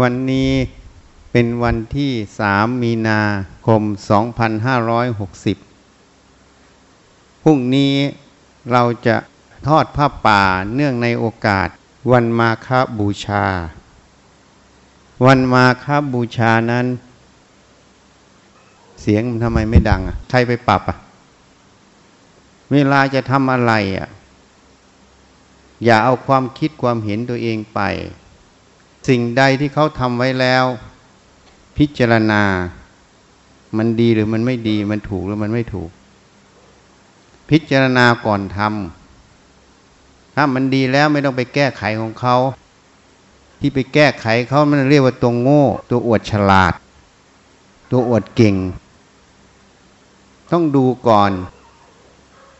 วันนี้เป็นวันที่สามมีนาคม 2560 พรุ่งนี้เราจะทอดผ้าป่าเนื่องในโอกาสวันมาคบูชา วันมาคบูชานั้น เสียงมันทำไมไม่ดังอะใครไปปรับอะ เวลาจะทำอะไรอะ อย่าเอาความคิดความเห็นตัวเองไป สิ่งใดที่เขาทำไว้แล้ว พิจารณา มันดีหรือมันไม่ดี มันถูกหรือมันไม่ถูก พิจารณาก่อนทำถ้ามันดีแล้วไม่ต้องไปแก้ไขของเขา ที่ไปแก้ไขเขามันเรียกว่าตัวโง่ ตัวอวดฉลาด ตัวอวดเก่ง ต้องดูก่อน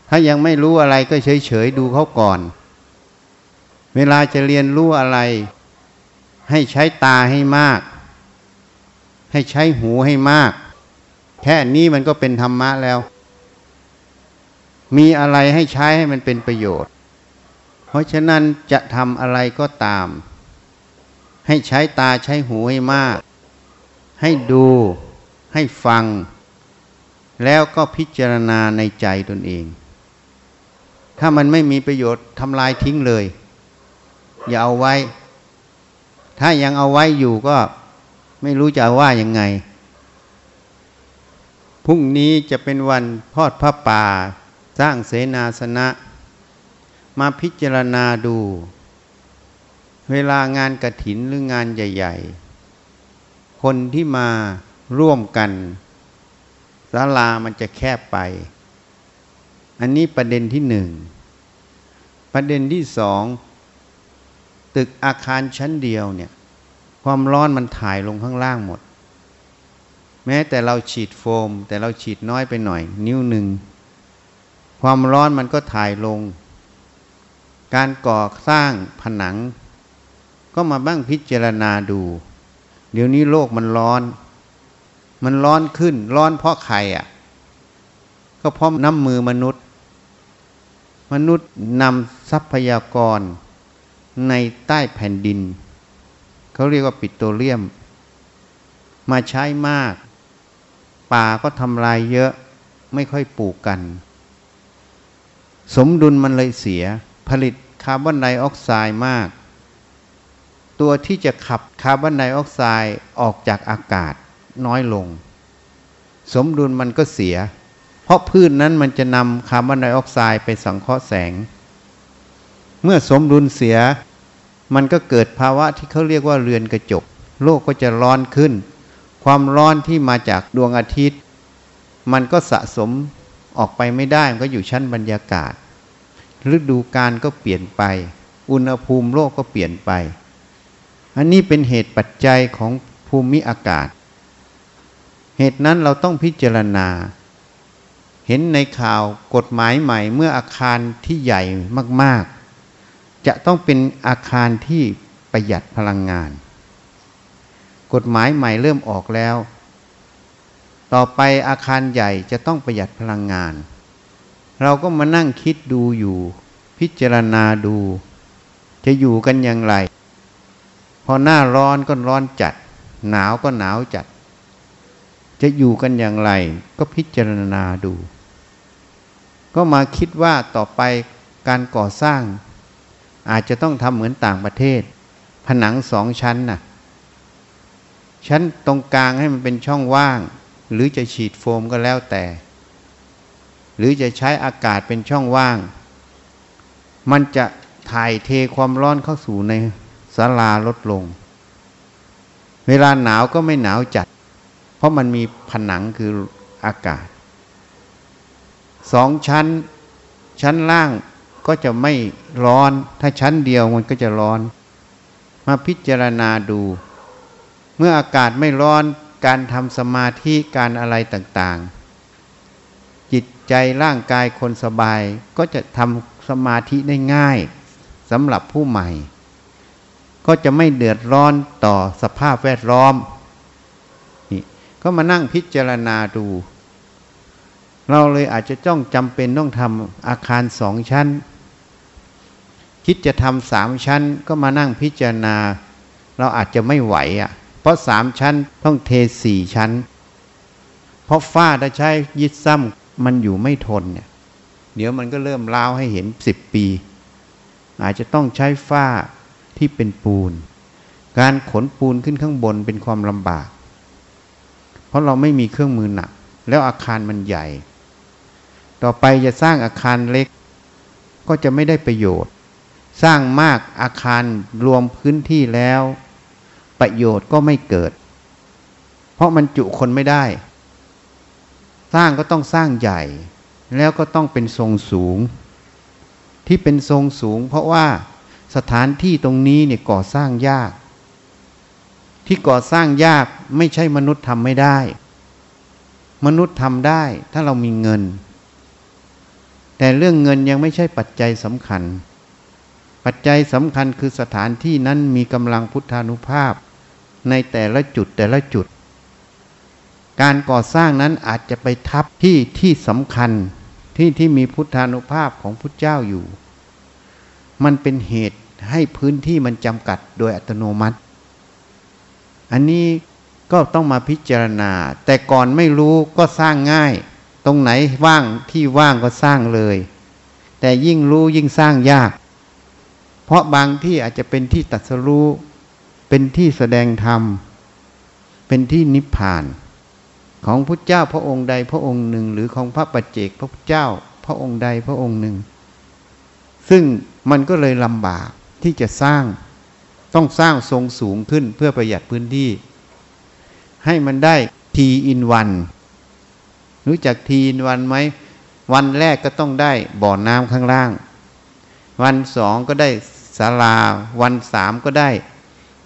ถ้ายังไม่รู้อะไรก็เฉยๆดูเขาก่อน เวลาจะเรียนรู้อะไร ให้ใช้ตาให้มาก ให้ใช้หูให้มาก แค่นี้มันก็เป็นธรรมะแล้ว มีอะไรให้ใช้ให้มันเป็นประโยชน์ เพราะฉะนั้นจะทำอะไรก็ตาม ให้ใช้ตาใช้หูให้มาก ให้ดูให้ฟัง แล้วก็พิจารณาในใจตนเอง ถ้ามันไม่มีประโยชน์ทำลายทิ้งเลย อย่าเอาไว้ ถ้ายังเอาไว้อยู่ก็ไม่รู้จะว่ายังไง พรุ่งนี้จะเป็นวันพอดพระป่า สร้างเสนาสนะ มาพิจารณาดู เวลางานกระถินหรืองานใหญ่ ๆ คนที่มาร่วมกันศาลามันจะแคบไป อันนี้ประเด็นที่หนึ่ง ประเด็นที่สอง ตึกอาคารชั้นเดียวเนี่ย ความร้อนมันถ่ายลงข้างล่างหมด แม้แต่เราฉีดโฟม แต่เราฉีดน้อยไปหน่อย นิ้วหนึ่ง ความร้อนมันก็ถ่ายลง การก่อสร้างผนัง ก็มาบ้างพิจารณาดู เดี๋ยวนี้โลกมันร้อน มันร้อนขึ้น ร้อนเพราะใครอะ ก็เพราะน้ำมือมนุษย์ มนุษย์นำทรัพยากร ในใต้แผ่นดิน เขาเรียกว่าปิโตรเลียม มาใช้มาก ป่าก็ทำลายเยอะไม่ค่อยปลูกกัน สมดุลมันเลยเสีย ผลิตคาร์บอนไดออกไซด์มาก ตัวที่จะขับคาร์บอนไดออกไซด์ออกจากอากาศน้อยลง สมดุลมันก็เสีย เพราะพืชนนั้นมันจะนำคาร์บอนไดออกไซด์ไปสังเคราะห์แสง เมื่อสมดุลเสีย มันก็เกิดภาวะที่เขาเรียกว่าเรือนกระจก โลกก็จะร้อนขึ้น ความร้อนที่มาจากดวงอาทิตย์ มันก็สะสมออกไปไม่ได้ มันก็อยู่ชั้นบรรยากาศ ฤดูกาลก็เปลี่ยนไป อุณหภูมิโลกก็เปลี่ยนไป อันนี้เป็นเหตุปัจจัยของภูมิอากาศ เหตุนั้นเราต้องพิจารณา เห็นในข่าวกฎหมายใหม่เมื่ออาคารที่ใหญ่มากๆ จะต้องเป็นอาคารที่ประหยัดพลังงาน กฎหมายใหม่เริ่มออกแล้ว ต่อไปอาคารใหญ่จะต้องประหยัดพลังงาน เราก็มานั่งคิดดูอยู่ พิจารณาดู จะอยู่กันอย่างไร พอหน้าร้อนก็ร้อนจัด หนาวก็หนาวจัด จะอยู่กันอย่างไร ก็พิจารณาดู ก็มาคิดว่าต่อไปการก่อสร้าง อาจจะต้องทำเหมือนต่างประเทศ ผนังสองชั้นน่ะ ชั้นตรงกลางให้มันเป็นช่องว่าง หรือจะฉีดโฟมก็แล้วแต่ หรือจะใช้อากาศเป็นช่องว่าง มันจะถ่ายเทความร้อนเข้าสู่ในศาลาลดลง เวลาหนาวก็ไม่หนาวจัด เพราะมันมีผนังคืออากาศสองชั้น ชั้นล่าง ก็จะไม่ร้อน ถ้าชั้นเดียวมันก็จะร้อน มาพิจารณาดู เมื่ออากาศไม่ร้อนการทำสมาธิการอะไรต่างๆ จิตใจร่างกายคนสบายก็จะทำสมาธิได้ง่ายสำหรับผู้ใหม่ ก็จะไม่เดือดร้อนต่อสภาพแวดล้อมนี่ก็มานั่งพิจารณาดู เราเลยอาจจะต้องจำเป็นต้องทำอาคารสองชั้น คิดจะทำสามชั้นก็มานั่งพิจารณา เราอาจจะไม่ไหวอะ เพราะสามชั้นต้องเทสี่ชั้น เพราะฝ้าถ้าใช้ยิดซ้ำมันอยู่ไม่ทนเนี่ย เดี๋ยวมันก็เริ่มล้าวให้เห็นสิบปี อาจจะต้องใช้ฝ้าที่เป็นปูน การขนปูนขึ้นข้างบนเป็นความลำบาก เพราะเราไม่มีเครื่องมือหนัก แล้วอาคารมันใหญ่ ต่อไปจะสร้างอาคารเล็ก ก็จะไม่ได้ประโยชน์ สร้างมากอาคารรวมพื้นที่แล้ว ประโยชน์ก็ไม่เกิด เพราะมันจุคนไม่ได้ สร้างก็ต้องสร้างใหญ่ แล้วก็ต้องเป็นทรงสูง ที่เป็นทรงสูง เพราะว่าสถานที่ตรงนี้เนี่ยก่อสร้างยาก ที่ก่อสร้างยากไม่ใช่มนุษย์ทำไม่ได้ มนุษย์ทำได้ถ้าเรามีเงิน แต่เรื่องเงินยังไม่ใช่ปัจจัยสำคัญ ปัจจัยสำคัญคือสถานที่นั้นมีกำลังพุทธานุภาพ ในแต่ละจุดแต่ละจุด การก่อสร้างนั้นอาจจะไปทับที่ที่สำคัญที่ที่มีพุทธานุภาพของพุทธเจ้าอยู่ มันเป็นเหตุให้พื้นที่มันจำกัดโดยอัตโนมัติ อันนี้ก็ต้องมาพิจารณา แต่ก่อนไม่รู้ก็สร้างง่าย ตรงไหนว่างที่ว่างก็สร้างเลย แต่ยิ่งรู้ยิ่งสร้างยาก เพราะบางที่อาจจะเป็นที่ตัดสรู้ เป็นที่แสดงธรรม เป็นที่นิพพาน ของพุทธเจ้าพระองค์ใดพระองค์หนึ่ง หรือของพระปัจเจกพระพุทธเจ้าพระองค์ใดพระองค์หนึ่ง ซึ่งมันก็เลยลำบากที่จะสร้าง ต้องสร้างทรงสูงขึ้นเพื่อประหยัดพื้นที่ ให้มันได้ทีอินวันรู้จักทีอินวันไหมวันแรกก็ต้องได้บ่อน้ำข้างล่าง วันสองก็ได้ ศาลาวันสามก็ได้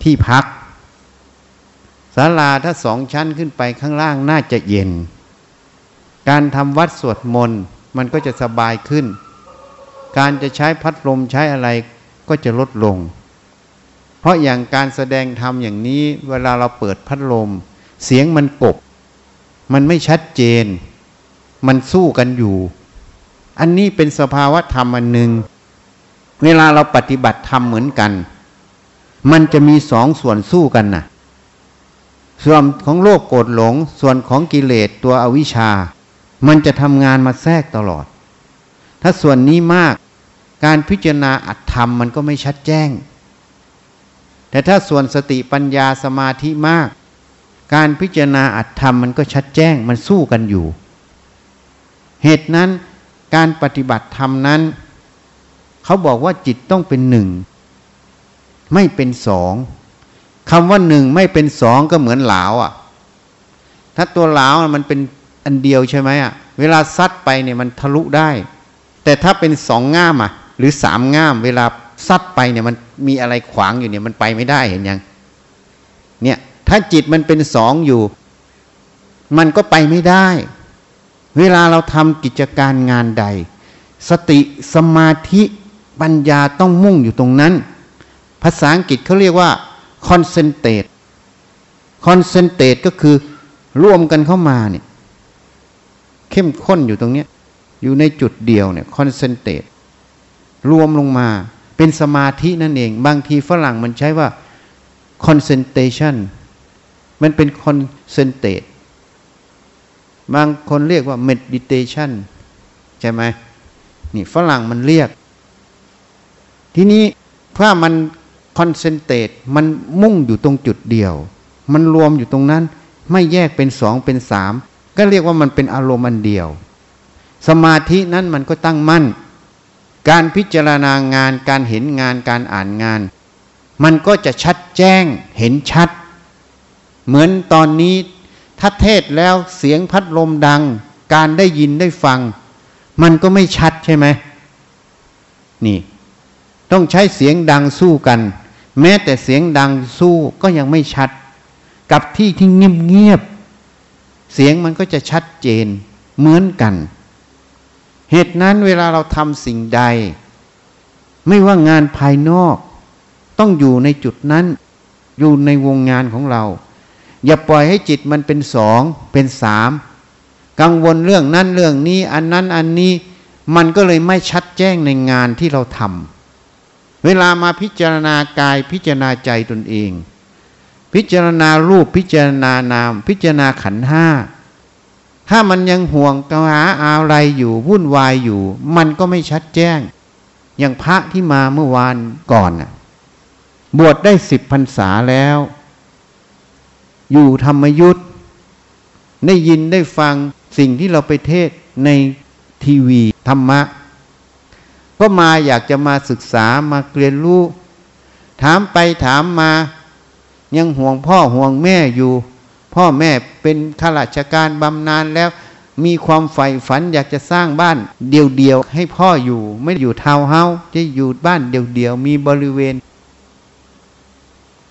ที่พักศาลาถ้าสองชั้นขึ้นไปข้างล่างน่าจะเย็น การทำวัดสวดมนต์มันก็จะสบายขึ้น การจะใช้พัดลมใช้อะไรก็จะลดลง เพราะอย่างการแสดงธรรมอย่างนี้เวลาเราเปิดพัดลม เสียงมันกบ มันไม่ชัดเจน มันสู้กันอยู่ อันนี้เป็นสภาวะธรรมอันหนึ่ง เวลาเราปฏิบัติธรรมเหมือนกัน มันจะมีสองส่วนสู้กันนะ่ะส่วนของโลกโกรธหลง ส่วนของกิเลสตัวอวิชชา มันจะทำงานมาแทรกตลอด ถ้าส่วนนี้มากการพิจารณาอัตธรรมมันก็ไม่ชัดแจ้ง แต่ถ้าส่วนสติปัญญาสมาธิมาก การพิจารณาอัตธรรมมันก็ชัดแจ้งมันสู้กันอยู่ เหตุนั้นการปฏิบัติธรรมนั้น เขาบอกว่าจิตต้องเป็นหนึ่ง ไม่เป็นสองคำว่าหนึ่งไม่เป็นสองก็เหมือนหลาวอะ่ะ ถ้าตัวหลาวมันเป็นอันเดียวใช่ไหมอะ่ะ เวลาซัดไปเนี่ยมันทะลุได้ แต่ถ้าเป็นสองง่ามอะ หรือสามง่าม เวลาซัดไปเนี่ยมันมีอะไรขวางอยู่เนี่ยมันไปไม่ได้เห็นยัง เนี่ยถ้าจิตมันเป็นสองอยู่ มันก็ไปไม่ได้ เวลาเราทำกิจการงานใด สติสมาธิ ปัญญาต้องมุ่งอยู่ตรงนั้น ภาษาอังกฤษเขาเรียกว่า concentrate concentrate ก็คือร่วมกันเข้ามาเนี่ยเข้มข้นอยู่ตรงนี้อยู่ในจุดเดียวเนี่ย concentrate รวมลงมาเป็นสมาธินั่นเอง บางทีฝรั่งมันใช้ว่า concentration มันเป็น concentrate บางคนเรียกว่า meditation ใช่ไหมนี่ฝรั่งมันเรียก ทีนี้ถ้ามัน concentrate มันมุ่งอยู่ตรงจุดเดียว มันรวมอยู่ตรงนั้นไม่แยกเป็นสองเป็นสามก็เรียกว่ามันเป็นอารมณ์อันเดียว สมาธินั้นมันก็ตั้งมั่น การพิจารณางานการเห็นงานการอ่านงาน มันก็จะชัดแจ้งเห็นชัด เหมือนตอนนี้ถ้าเทศแล้วเสียงพัดลมดัง การได้ยินได้ฟัง มันก็ไม่ชัดใช่ไหมนี่ ต้องใช้เสียงดังสู้กัน แม้แต่เสียงดังสู้ก็ยังไม่ชัด กับที่ที่เงียบเงียบเสียงมันก็จะชัดเจนเหมือนกัน เหตุนั้นเวลาเราทำสิ่งใด ไม่ว่างานภายนอก ต้องอยู่ในจุดนั้น อยู่ในวงงานของเรา อย่าปล่อยให้จิตมันเป็นสองเป็นสามกังวลเรื่องนั้นเรื่องนี้ อันนั้นอันนี้ มันก็เลยไม่ชัดแจ้งในงานที่เราทำ เวลามาพิจารณากายพิจารณาใจตนเอง พิจารณารูปพิจารณานาม พิจารณาขันห้าถ้ามันยังห่วงกหาอะไรอยู่วุ่นวายอยู่ มันก็ไม่ชัดแจ้ง อย่างพระที่มาเมื่อวานก่อนน่ะ บวชได้สิบพรรษาแล้ว อยู่ธรรมยุทธ์ได้ยินได้ฟังสิ่งที่เราไปเทศในทีวีธรรมะ ก็มาอยากจะมาศึกษามาเรียนรู้ ถามไปถามมา ยังห่วงพ่อห่วงแม่อยู่ พ่อแม่เป็นข้าราชการบำนาญแล้ว มีความใฝ่ฝันอยากจะสร้างบ้านเดียวๆให้พ่ออยู่ไม่อยู่ทาวเฮาจะอยู่บ้านเดียวๆมีบริเวณ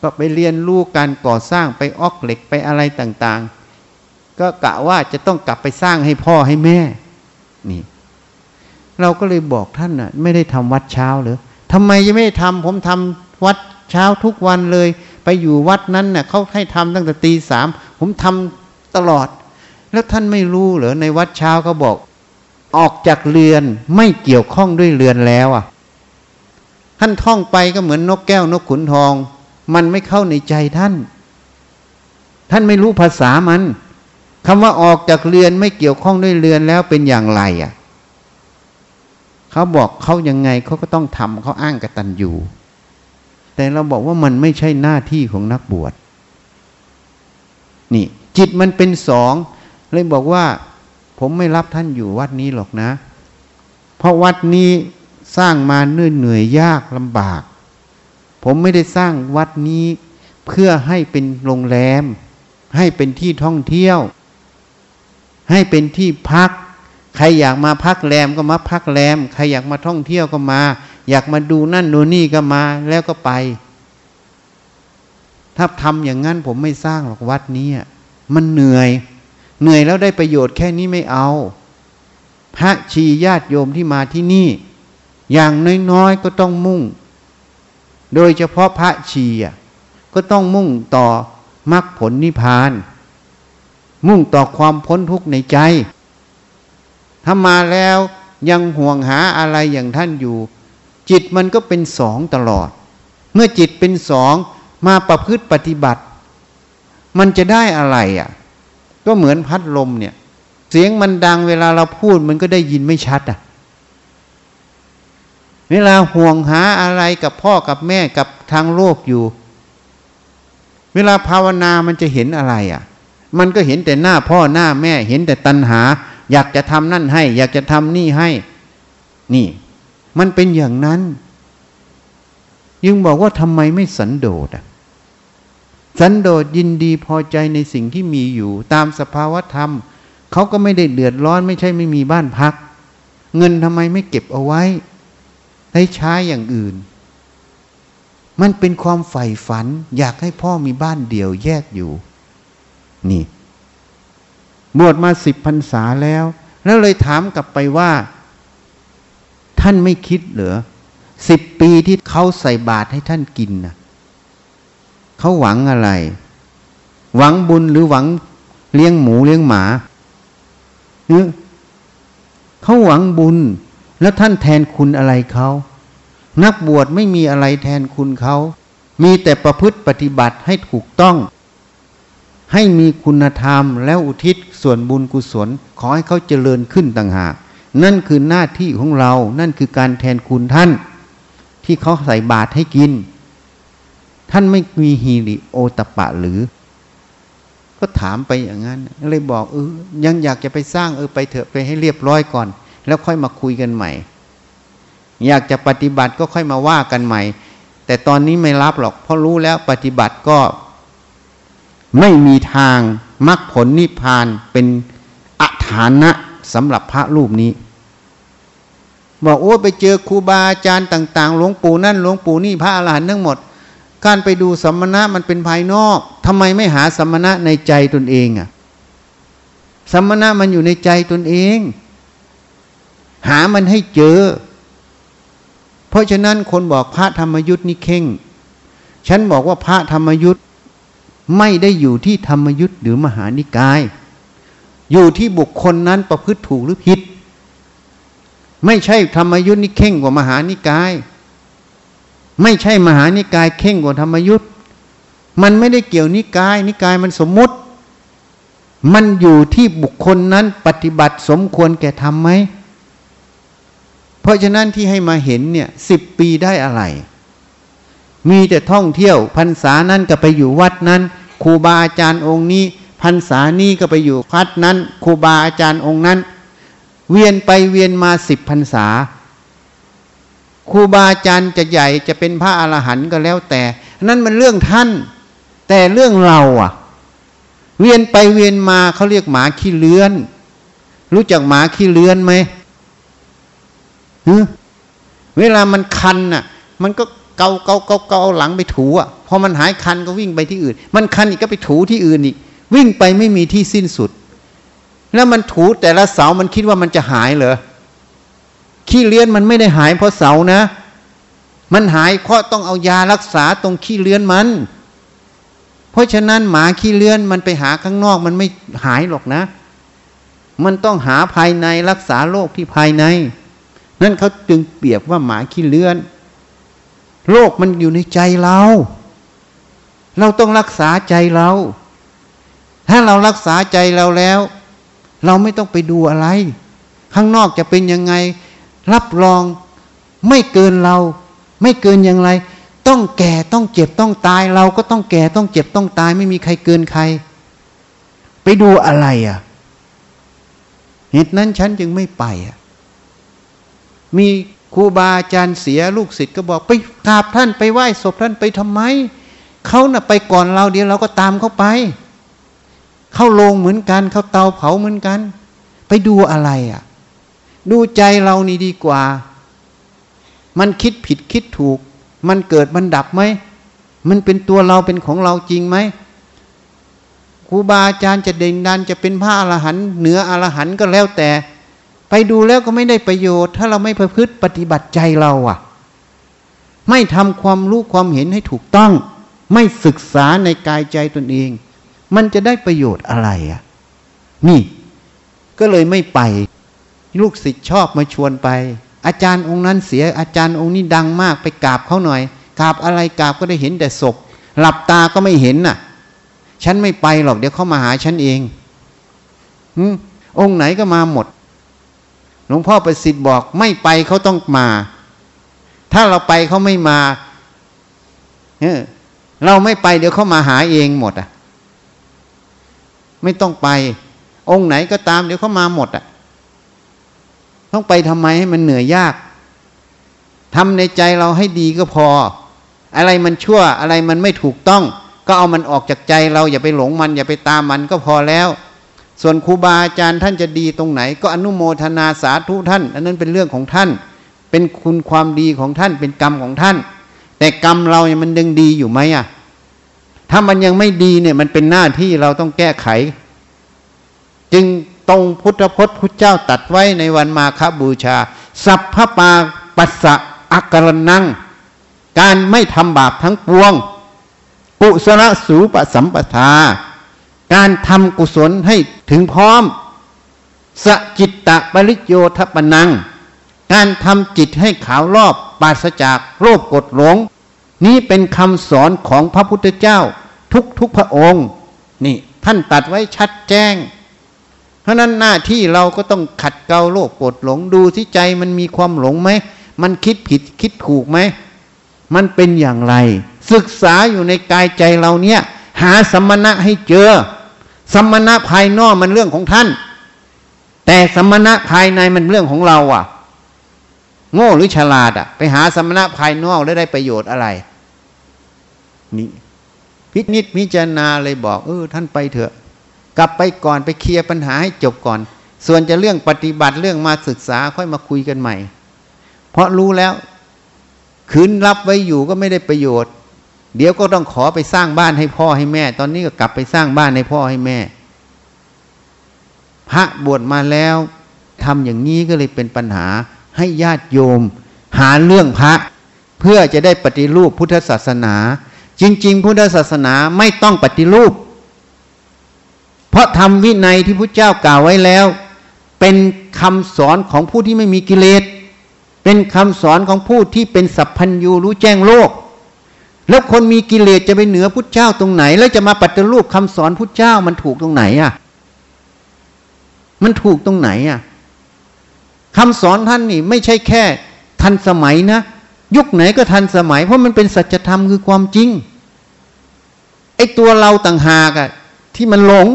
ก็ไปเรียนรู้การก่อสร้างไปออกเหล็กไปอะไรต่างๆ ก็กะว่าจะต้องกลับไปสร้างให้พ่อให้แม่นี่ เราก็เลยบอกท่านน่ะ ไม่ได้ทำวัดเช้าหรือทำไมยังไม่ทำผมทำวัดเช้าทุกวันเลย ไปอยู่วัดนั้นน่ะเขาให้ทำตั้งแต่ตีสามผมทำตลอด แล้วท่านไม่รู้เหรอในวัดเช้าเขาบอก ออกจากเรือนไม่เกี่ยวข้องด้วยเรือนแล้วอะท่านท่องไปก็เหมือนนกแก้วนกขุนทอง มันไม่เข้าในใจท่าน ท่านไม่รู้ภาษามันคำว่าออกจากเรือนไม่เกี่ยวข้องด้วยเรือนแล้วเป็นอย่างไรอะ เขาบอกเขายังไงเขาก็ต้องทำเขาอ้างกตัญญูแต่เราบอกว่ามันไม่ใช่หน้าที่ของนักบวชนี่ จิตมันเป็นสองเลยบอกว่า ผมไม่รับท่านอยู่วัดนี้หรอกนะ เพราะวัดนี้สร้างมาเหนื่อยเหนื่อยยากลำบาก ผมไม่ได้สร้างวัดนี้ เพื่อให้เป็นโรงแรม ให้เป็นที่ท่องเที่ยว ให้เป็นที่พัก ใครอยากมาพักแรมก็มาพักแรม ใครอยากมาท่องเที่ยวก็มา อยากมาดูนั่นดูนี่ก็มาแล้วก็ไป ถ้าทำอย่างนั้นผมไม่สร้างหรอกวัดนี้มันเหนื่อย เหนื่อยแล้วได้ประโยชน์แค่นี้ไม่เอา พระชีญาติโยมที่มาที่นี่ อย่างน้อยๆก็ต้องมุ่ง โดยเฉพาะพระชีก็ต้องมุ่งต่อมรรคผลนิพพาน มุ่งต่อความพ้นทุกข์ในใจ ถ้ามาแล้วยังห่วงหาอะไรอย่างท่านอยู่ จิตมันก็เป็นสองตลอด เมื่อจิตเป็นสองมาประพฤติปฏิบัติ มันจะได้อะไรอะ่ะ ก็เหมือนพัดลมเนี่ย เสียงมันดังเวลาเราพูดมันก็ได้ยินไม่ชัดอะ เวลาห่วงหาอะไรกับพ่อกับแม่กับทางโลกอยู่ เวลาภาวนามันจะเห็นอะไรอะ มันก็เห็นแต่หน้าพ่อหน้าแม่ เห็นแต่ตัณหา อยากจะทำนั่นให้ อยากจะทำนี่ให้ นี่ มันเป็นอย่างนั้น ยังบอกว่าทำไมไม่สันโดษอะสันโดษยินดีพอใจในสิ่งที่มีอยู่ ตามสภาวธรรม เขาก็ไม่ได้เดือดร้อนไม่ใช่ไม่มีบ้านพัก เงินทำไมไม่เก็บเอาไว้ให้ใช้อย่างอื่น มันเป็นความใฝ่ฝัน อยากให้พ่อมีบ้านเดี่ยวแยกอยู่ นี่ บวชมาสิบพรรษาแล้ว แล้วเลยถามกลับไปว่า ท่านไม่คิดเหรอสิบปีที่เขาใส่บาตรให้ท่านกินนะเขาหวังอะไร หวังบุญหรือหวังเลี้ยงหมูเลี้ยงหมาเนื้อเขาหวังบุญ แล้วท่านแทนคุณอะไรเขานักบวชไม่มีอะไรแทนคุณเขา มีแต่ประพฤติปฏิบัติให้ถูกต้อง ให้มีคุณธรรมแล้วอุทิศส่วนบุญกุศล ขอให้เขาเจริญขึ้นต่างหาก นั่นคือหน้าที่ของเรา นั่นคือการแทนคุณท่าน ที่เขาใส่บาตรให้กิน ท่านไม่มีฮีริโอตปะหรือ ก็ถามไปอย่างนั้น เลยบอกเออยังอยากจะไปสร้างเออไปเถอะไปให้เรียบร้อยก่อน แล้วค่อยมาคุยกันใหม่ อยากจะปฏิบัติก็ค่อยมาว่ากันใหม่ แต่ตอนนี้ไม่รับหรอก เพราะรู้แล้วปฏิบัติก็ ไม่มีทางมรรคผลนิพพานเป็นอัฐานะสำหรับพระรูปนี้ บอกโอ้ไปเจอครูบาอาจารย์ต่าง ๆ หลวงปู่นั่นหลวงปู่นี่พระอรหันต์ทั้งหมด การไปดูสัมมณะมันเป็นภายนอกทำไมไม่หาสัมมณะในใจตนเองอะสัมมณะมันอยู่ในใจตนเอง หามันให้เจอ เพราะฉะนั้นคนบอกพระธรรมยุทธ์นี่เข่ง ฉันบอกว่าพระธรรมยุทธ์ ไม่ได้อยู่ที่ธรรมยุทธ์หรือมหานิกาย อยู่ที่บุคคลนั้นประพฤติถูกหรือผิด ไม่ใช่ธรรมยุทธ์นี่เข่งกว่ามหานิกาย ไม่ใช่มหานิกายเข่งกว่าธรรมยุทธ์มันไม่ได้เกี่ยวนิกาย นิกายมันสมมุติ มันอยู่ที่บุคคลนั้นปฏิบัติสมควรแก่ทำไหม เพราะฉะนั้นที่ให้มาเห็นเนี่ยสิบปีได้อะไร มีแต่ท่องเที่ยวพรรษานั้นก็ไปอยู่วัดนั้นครูบาอาจารย์องค์นี้พรรษานี้ก็ไปอยู่วัดนั้นครูบาอาจารย์องค์นั้น เวียนไปเวียนมาสิบพรรษาครูบาอาจารย์จะใหญ่จะเป็นพระอรหันต์ก็แล้วแต่ นั่นมันเรื่องท่าน แต่เรื่องเราอะ เวียนไปเวียนมาเขาเรียกหมาขี้เลื้อน รู้จักหมาขี้เลื้อนไหมเวลามันคันน่ะ มันก็ เกาเกาเกาเกาหลังไปถูอะพอมันหายคันก็วิ่งไปที่อื่น มันคันอีกก็ไปถูที่อื่นอีก วิ่งไปไม่มีที่สิ้นสุด แล้วมันถูแต่ละเสามันคิดว่ามันจะหายเหรอขี้เลื้อนมันไม่ได้หายเพราะเสานะ มันหายเพราะต้องเอายารักษาตรงขี้เลื้อนมัน เพราะฉะนั้นหมาขี้เลื้อนมันไปหาข้างนอกมันไม่หายหรอกนะ มันต้องหาภายในรักษาโรคที่ภายใน นั่นเขาจึงเปรียบว่าหมาขี้เลื้อน โรคมันอยู่ในใจเรา เราต้องรักษาใจเรา ถ้าเรารักษาใจเราแล้ว เราไม่ต้องไปดูอะไร ข้างนอกจะเป็นยังไง รับรองไม่เกินเรา ไม่เกินอย่างไร ต้องแก่ต้องเจ็บต้องตาย เราก็ต้องแก่ต้องเจ็บต้องตาย ไม่มีใครเกินใคร ไปดูอะไรอะเหตุนั้นฉันจึงไม่ไปอะมี ครูบาอาจารย์เสียลูกศิษย์ก็บอกไปกราบท่านไปไหว้ศพท่านไปทำไมเขาน่ะไปก่อนเราเดียวเราก็ตามเขาไป เข้าโรงเหมือนกัน เข้าเตาเผาเหมือนกัน ไปดูอะไรอะ ดูใจเรานี่ดีกว่า มันคิดผิดคิดถูก มันเกิดมันดับไหมมันเป็นตัวเราเป็นของเราจริงไหมครูบาอาจารย์จะเด่นดันจะเป็นพระอรหันต์เหนืออรหันต์ก็แล้วแต่ ไปดูแล้วก็ไม่ได้ประโยชน์ ถ้าเราไม่ประพฤติปฏิบัติใจเราอะ ไม่ทำความรู้ความเห็นให้ถูกต้อง ไม่ศึกษาในกายใจตนเอง มันจะได้ประโยชน์อะไรอะ นี่ ก็เลยไม่ไป ลูกศิษย์ชอบมาชวนไป อาจารย์องค์นั้นเสียอาจารย์องค์นี้ดังมากไปกราบเขาหน่อยกราบอะไรกราบก็ได้เห็นแต่ศพ หลับตาก็ไม่เห็นน่ะ ฉันไม่ไปหรอกเดี๋ยวเขามาหาฉันเองอองค์ไหนก็มาหมด หลวงพ่อประสิทธิ์บอกไม่ไปเขาต้องมา ถ้าเราไปเขาไม่มาเออเราไม่ไปเดี๋ยวเขามาหาเองหมดอะ ไม่ต้องไป องค์ไหนก็ตามเดี๋ยวเขามาหมดอะ ต้องไปทำไมให้มันเหนื่อยยากทำในใจเราให้ดีก็พอ อะไรมันชั่วอะไรมันไม่ถูกต้อง ก็เอามันออกจากใจเราอย่าไปหลงมัน อย่าไปตามมันก็พอแล้ว ส่วนครูบาอาจารย์ท่านจะดีตรงไหน ก็อนุโมทนาสาธุท่าน อันนั้นเป็นเรื่องของท่าน เป็นคุณความดีของท่านเป็นกรรมของท่าน แต่กรรมเราเนี่ยมันยังดีอยู่ไหมอะ ถ้ามันยังไม่ดีเนี่ยมันเป็นหน้าที่เราต้องแก้ไข จึงตรงพุทธพจน์พุทธเจ้าตัดไว้ในวันมาคบูชา สัพพปาปัสสะอักรนัง การไม่ทำบาปทั้งปวงกุศลสูปสัมปทา การทำกุศลให้ถึงพร้อมสจิตตะปริโยทปนัง การทำจิตให้ขาวรอบปราศจากโรคกดหลง นี้เป็นคำสอนของพระพุทธเจ้าทุกทุกพระองค์ นี่ท่านตัดไว้ชัดแจ้ง เพราะนั้นหน้าที่เราก็ต้องขัดเกลาโลกกดหลงดูที่ใจมันมีความหลงไหม มันคิดผิดคิดถูกไหม มันเป็นอย่างไร ศึกษาอยู่ในกายใจเราเนี่ย หาสมณะให้เจอ สมณะภายนอกมันเรื่องของท่าน แต่สมณะภายในมันเรื่องของเราอะ โง่หรือฉลาดอะ ไปหาสมณะภายนอกแล้วได้ประโยชน์อะไร นี่พิจิตพิจารณาเลยบอกเออท่านไปเถอะ กลับไปก่อนไปเคลียร์ปัญหาให้จบก่อน ส่วนจะเรื่องปฏิบัติเรื่องมาศึกษาค่อยมาคุยกันใหม่ เพราะรู้แล้ว คืนรับไว้อยู่ก็ไม่ได้ประโยชน์ เดี๋ยวก็ต้องขอไปสร้างบ้านให้พ่อให้แม่ ตอนนี้ก็กลับไปสร้างบ้านให้พ่อให้แม่ พระบวชมาแล้วทำอย่างนี้ก็เลยเป็นปัญหาให้ญาติโยม หาเรื่องพระ เพื่อจะได้ปฏิรูปพุทธศาสนา จริง ๆ พุทธศาสนาไม่ต้องปฏิรูป เพราะทำวินัยที่พระเจ้ากล่าวไว้แล้ว เป็นคำสอนของผู้ที่ไม่มีกิเลสเป็นคำสอนของผู้ที่เป็นสัพพัญญูรู้แจ้งโลก แล้วคนมีกิเลสจะไปเหนือพุทธเจ้าตรงไหน แล้วจะมาปฏิรูปคำสอนพุทธเจ้ามันถูกตรงไหนอะ มันถูกตรงไหนอะคำสอนท่านนี่ ไม่ใช่แค่ ทันสมัยนะยุคไหนก็ทันสมัย เพราะมันเป็นสัจธรรมคือความจริงไอ้ตัวเราต่างหากอะที่มันหลง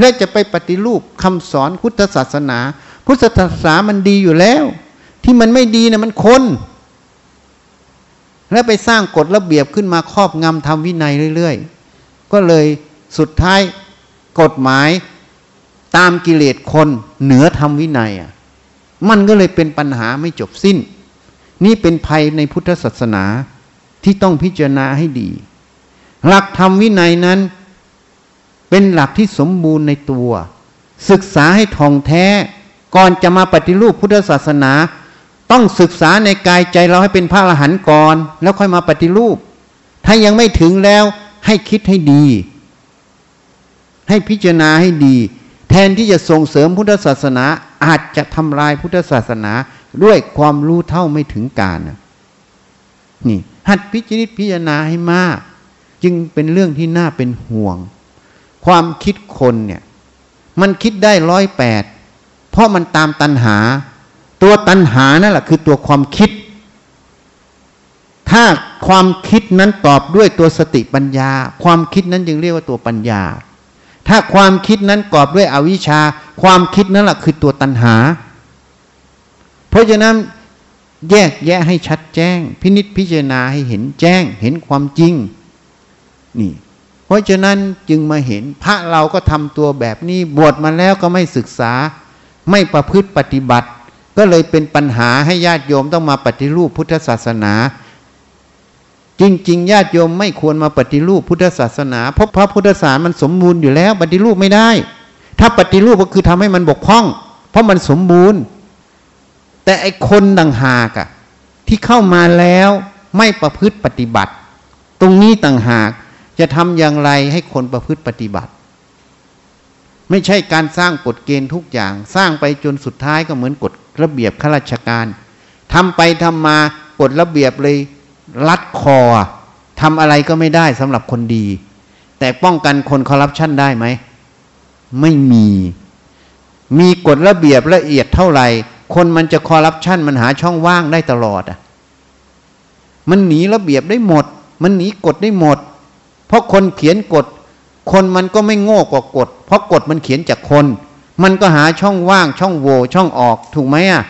และจะไปปฏิรูปคำสอนพุทธศาสนา พุทธศาสนามันดีอยู่แล้ว ที่มันไม่ดีนะมันคน แล้วไปสร้างกฎระเบียบขึ้นมาครอบงำทำวินัยเรื่อย ๆ ก็เลยสุดท้ายกฎหมายตามกิเลสคนเหนือทำวินัยอะมันก็เลยเป็นปัญหาไม่จบสิ้น นี่เป็นภัยในพุทธศาสนาที่ต้องพิจารณาให้ดี หลักธรรมวินัยนั้น เป็นหลักที่สมบูรณ์ในตัว ศึกษาให้ท่องแท้ ก่อนจะมาปฏิรูปพุทธศาสนา ต้องศึกษาในกายใจเราให้เป็นพระอรหันต์ก่อน แล้วค่อยมาปฏิรูป ถ้ายังไม่ถึงแล้วให้คิดให้ดี ให้พิจารณาให้ดี แทนที่จะส่งเสริมพุทธศาสนาอาจจะทำลายพุทธศาสนาด้วยความรู้เท่าไม่ถึงการนี่ หัดพิจิตพิจารณาให้มาก จึงเป็นเรื่องที่น่าเป็นห่วง ความคิดคนเนี่ย มันคิดได้ร้อยแปดเพราะมันตามตัณหา ตัวตัณหานั่นแหละคือตัวความคิด ถ้าความคิดนั้นตอบด้วยตัวสติปัญญา ความคิดนั้นจึงเรียกว่าตัวปัญญา ถ้าความคิดนั้นกอบด้วยอวิชชา ความคิดนั้นแหละคือตัวตัณหา เพราะฉะนั้นแยกแยะให้ชัดแจ้ง พินิษพิจารณาให้เห็นแจ้ง เห็นความจริง นี่ เพราะฉะนั้นจึงมาเห็นพระเราก็ทำตัวแบบนี้ บวชมาแล้วก็ไม่ศึกษา ไม่ประพฤติปฏิบัติ ก็เลยเป็นปัญหาให้ญาติโยมต้องมาปฏิรูปพุทธศาสนา จริง ๆ ญาติโยมไม่ควรมาปฏิรูปพุทธศาสนา เพราะพระพุทธศาสนามันสมบูรณ์อยู่แล้ว ปฏิรูปไม่ได้ ถ้าปฏิรูปก็คือทำให้มันบกพร่อง เพราะมันสมบูรณ์ แต่ไอคนดังหากอะที่เข้ามาแล้วไม่ประพฤติปฏิบัติ ตรงนี้ต่างหากจะทำอย่างไรให้คนประพฤติปฏิบัติ ไม่ใช่การสร้างกฎเกณฑ์ทุกอย่าง สร้างไปจนสุดท้ายก็เหมือนกฎ ระเบียบข้าราชการทำไปทำมากฎระเบียบเลยรัดคอทำอะไรก็ไม่ได้สำหรับคนดี แต่ป้องกันคนคอร์รัปชันได้ไหม ไม่มี มีกฎระเบียบละเอียดเท่าไหร่ คนมันจะคอร์รัปชันมันหาช่องว่างได้ตลอดอะมันหนีระเบียบได้หมด มันหนีกฎได้หมด เพราะคนเขียนกฎ คนมันก็ไม่โง่กว่ากฎ เพราะกฎมันเขียนจากคน มันก็หาช่องว่างช่องโหว่ช่องออกถูกไหมอะ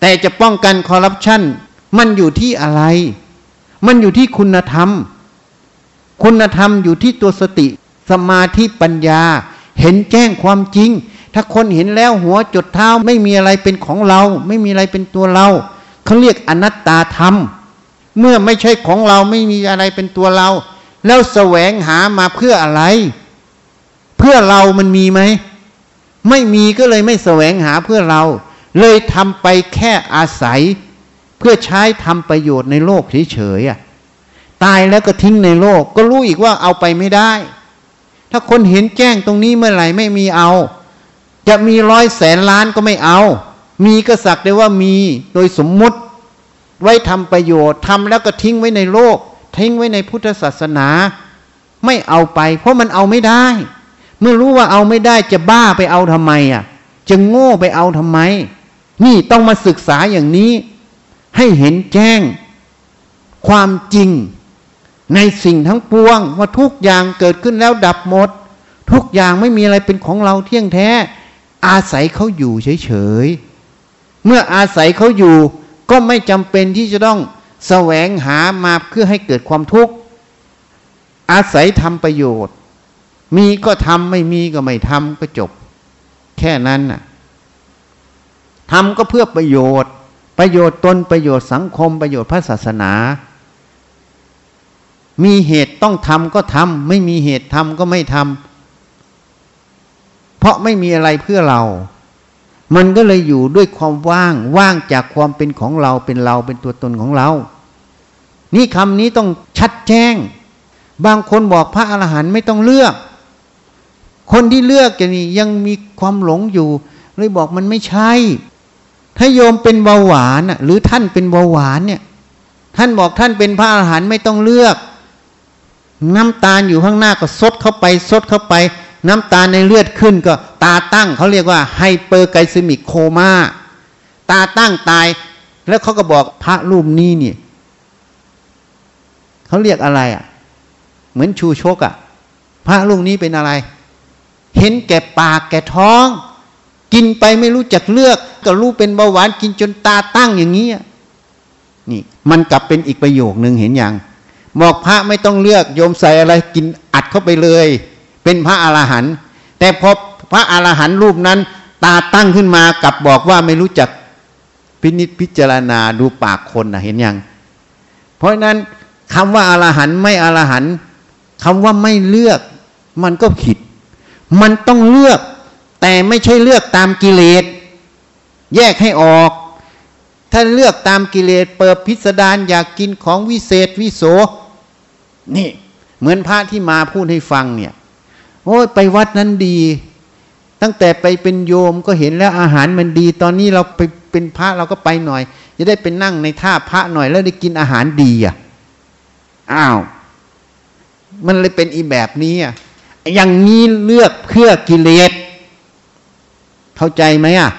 แต่จะป้องกันคอร์รัปชันมันอยู่ที่อะไร มันอยู่ที่คุณธรรม คุณธรรมอยู่ที่ตัวสติ สมาธิปัญญา เห็นแจ้งความจริง ถ้าคนเห็นแล้วหัวจดเท้าไม่มีอะไรเป็นของเรา ไม่มีอะไรเป็นตัวเราเขาเรียกอนัตตาธรรม เมื่อไม่ใช่ของเราไม่มีอะไรเป็นตัวเรา แล้วแสวงหามาเพื่ออะไร เพื่อเรามันมีไหม ไม่มีก็เลยไม่แสวงหาเพื่อเรา เลยทำไปแค่อาศัย เพื่อใช้ทำประโยชน์ในโลกเฉยๆอะตายแล้วก็ทิ้งในโลก ก็รู้อีกว่าเอาไปไม่ได้ ถ้าคนเห็นแจ้งตรงนี้เมื่อไหร่ไม่มีเอา จะมีร้อยแสนล้านก็ไม่เอา มีก็สักได้ว่ามีโดยสมมุติ ไว้ทำประโยชน์ทำแล้วก็ทิ้งไว้ในโลก ทิ้งไว้ในพุทธศาสนา ไม่เอาไป เพราะมันเอาไม่ได้ เมื่อรู้ว่าเอาไม่ได้จะบ้าไปเอาทำไมอะ จะโง่ไปเอาทำไม นี่ต้องมาศึกษาอย่างนี้ ให้เห็นแจ้ง ความจริง ในสิ่งทั้งปวง ว่าทุกอย่างเกิดขึ้นแล้วดับหมด ทุกอย่างไม่มีอะไรเป็นของเราเที่ยงแท้ อาศัยเขาอยู่เฉยๆ เมื่ออาศัยเขาอยู่ ก็ไม่จำเป็นที่จะต้องแสวงหามาเพื่อให้เกิดความทุกข์อาศัยทำประโยชน์ มีก็ทำไม่มีก็ไม่ทำก็จบ แค่นั้นน่ะทำก็เพื่อประโยชน์ ประโยชน์ตนประโยชน์สังคมประโยชน์พระศาสนา มีเหตุต้องทำก็ทำไม่มีเหตุทำก็ไม่ทำเพราะไม่มีอะไรเพื่อเรา มันก็เลยอยู่ด้วยความว่างว่างจากความเป็นของเราเป็นเราเป็นตัวตนของเรา นี่คำนี้ต้องชัดแจ้ง บางคนบอกพระอรหันต์ไม่ต้องเลือก คนที่เลือกจะนี่ยังมีความหลงอยู่ เลยบอกมันไม่ใช่ ถ้าโยมเป็นเบาหวานหรือท่านเป็นเบาหวานเนี่ย ท่านบอกท่านเป็นพระอรหันต์ไม่ต้องเลือก น้ำตาลอยู่ข้างหน้าก็ซดเข้าไปซดเข้าไป น้ำตาลในเลือดขึ้นก็ตาตั้งเขาเรียกว่า hyperglycemic comaตาตั้งตาย แล้วเขาก็บอกพระรูปนี้เนี่ยเขาเรียกอะไรอะ เหมือนชูชกอะ พระรูปนี้เป็นอะไร เห็นแก่ปากแก่ท้อง กินไปไม่รู้จักเลือก ก็รู้เป็นเบาหวานกินจนตาตั้งอย่างนี้นี่มันกลับเป็นอีกประโยคนึงเห็นอย่างบอกพระไม่ต้องเลือกโยมใส่อะไรกินอัดเข้าไปเลย เป็นพระอรหันต์แต่พอพระอรหันต์รูปนั้น ตาตั้งขึ้นมากลับบอกว่าไม่รู้จักพินิจพิจารณาดูปากคนนะเห็นยังเพราะนั้นคำว่าอรหันต์ไม่อรหันต์คำว่าไม่เลือก มันก็ผิด มันต้องเลือก แต่ไม่ใช่เลือกตามกิเลส แยกให้ออก ถ้าเลือกตามกิเลส เปิดพิสดารอยากกินของวิเศษวิโส นี่ เหมือนพระที่มาพูดให้ฟังเนี่ย โอ้ยไปวัดนั้นดี ตั้งแต่ไปเป็นโยมก็เห็นแล้วอาหารมันดี ตอนนี้เราไปเป็นพระเราก็ไปหน่อย จะได้เป็นนั่งในท่าพระหน่อยแล้วได้กินอาหารดีอะ อ้าว มันเลยเป็นอีแบบนี้อะ อย่างนี้เลือกเพื่อกิเลส เข้าใจไหมอะ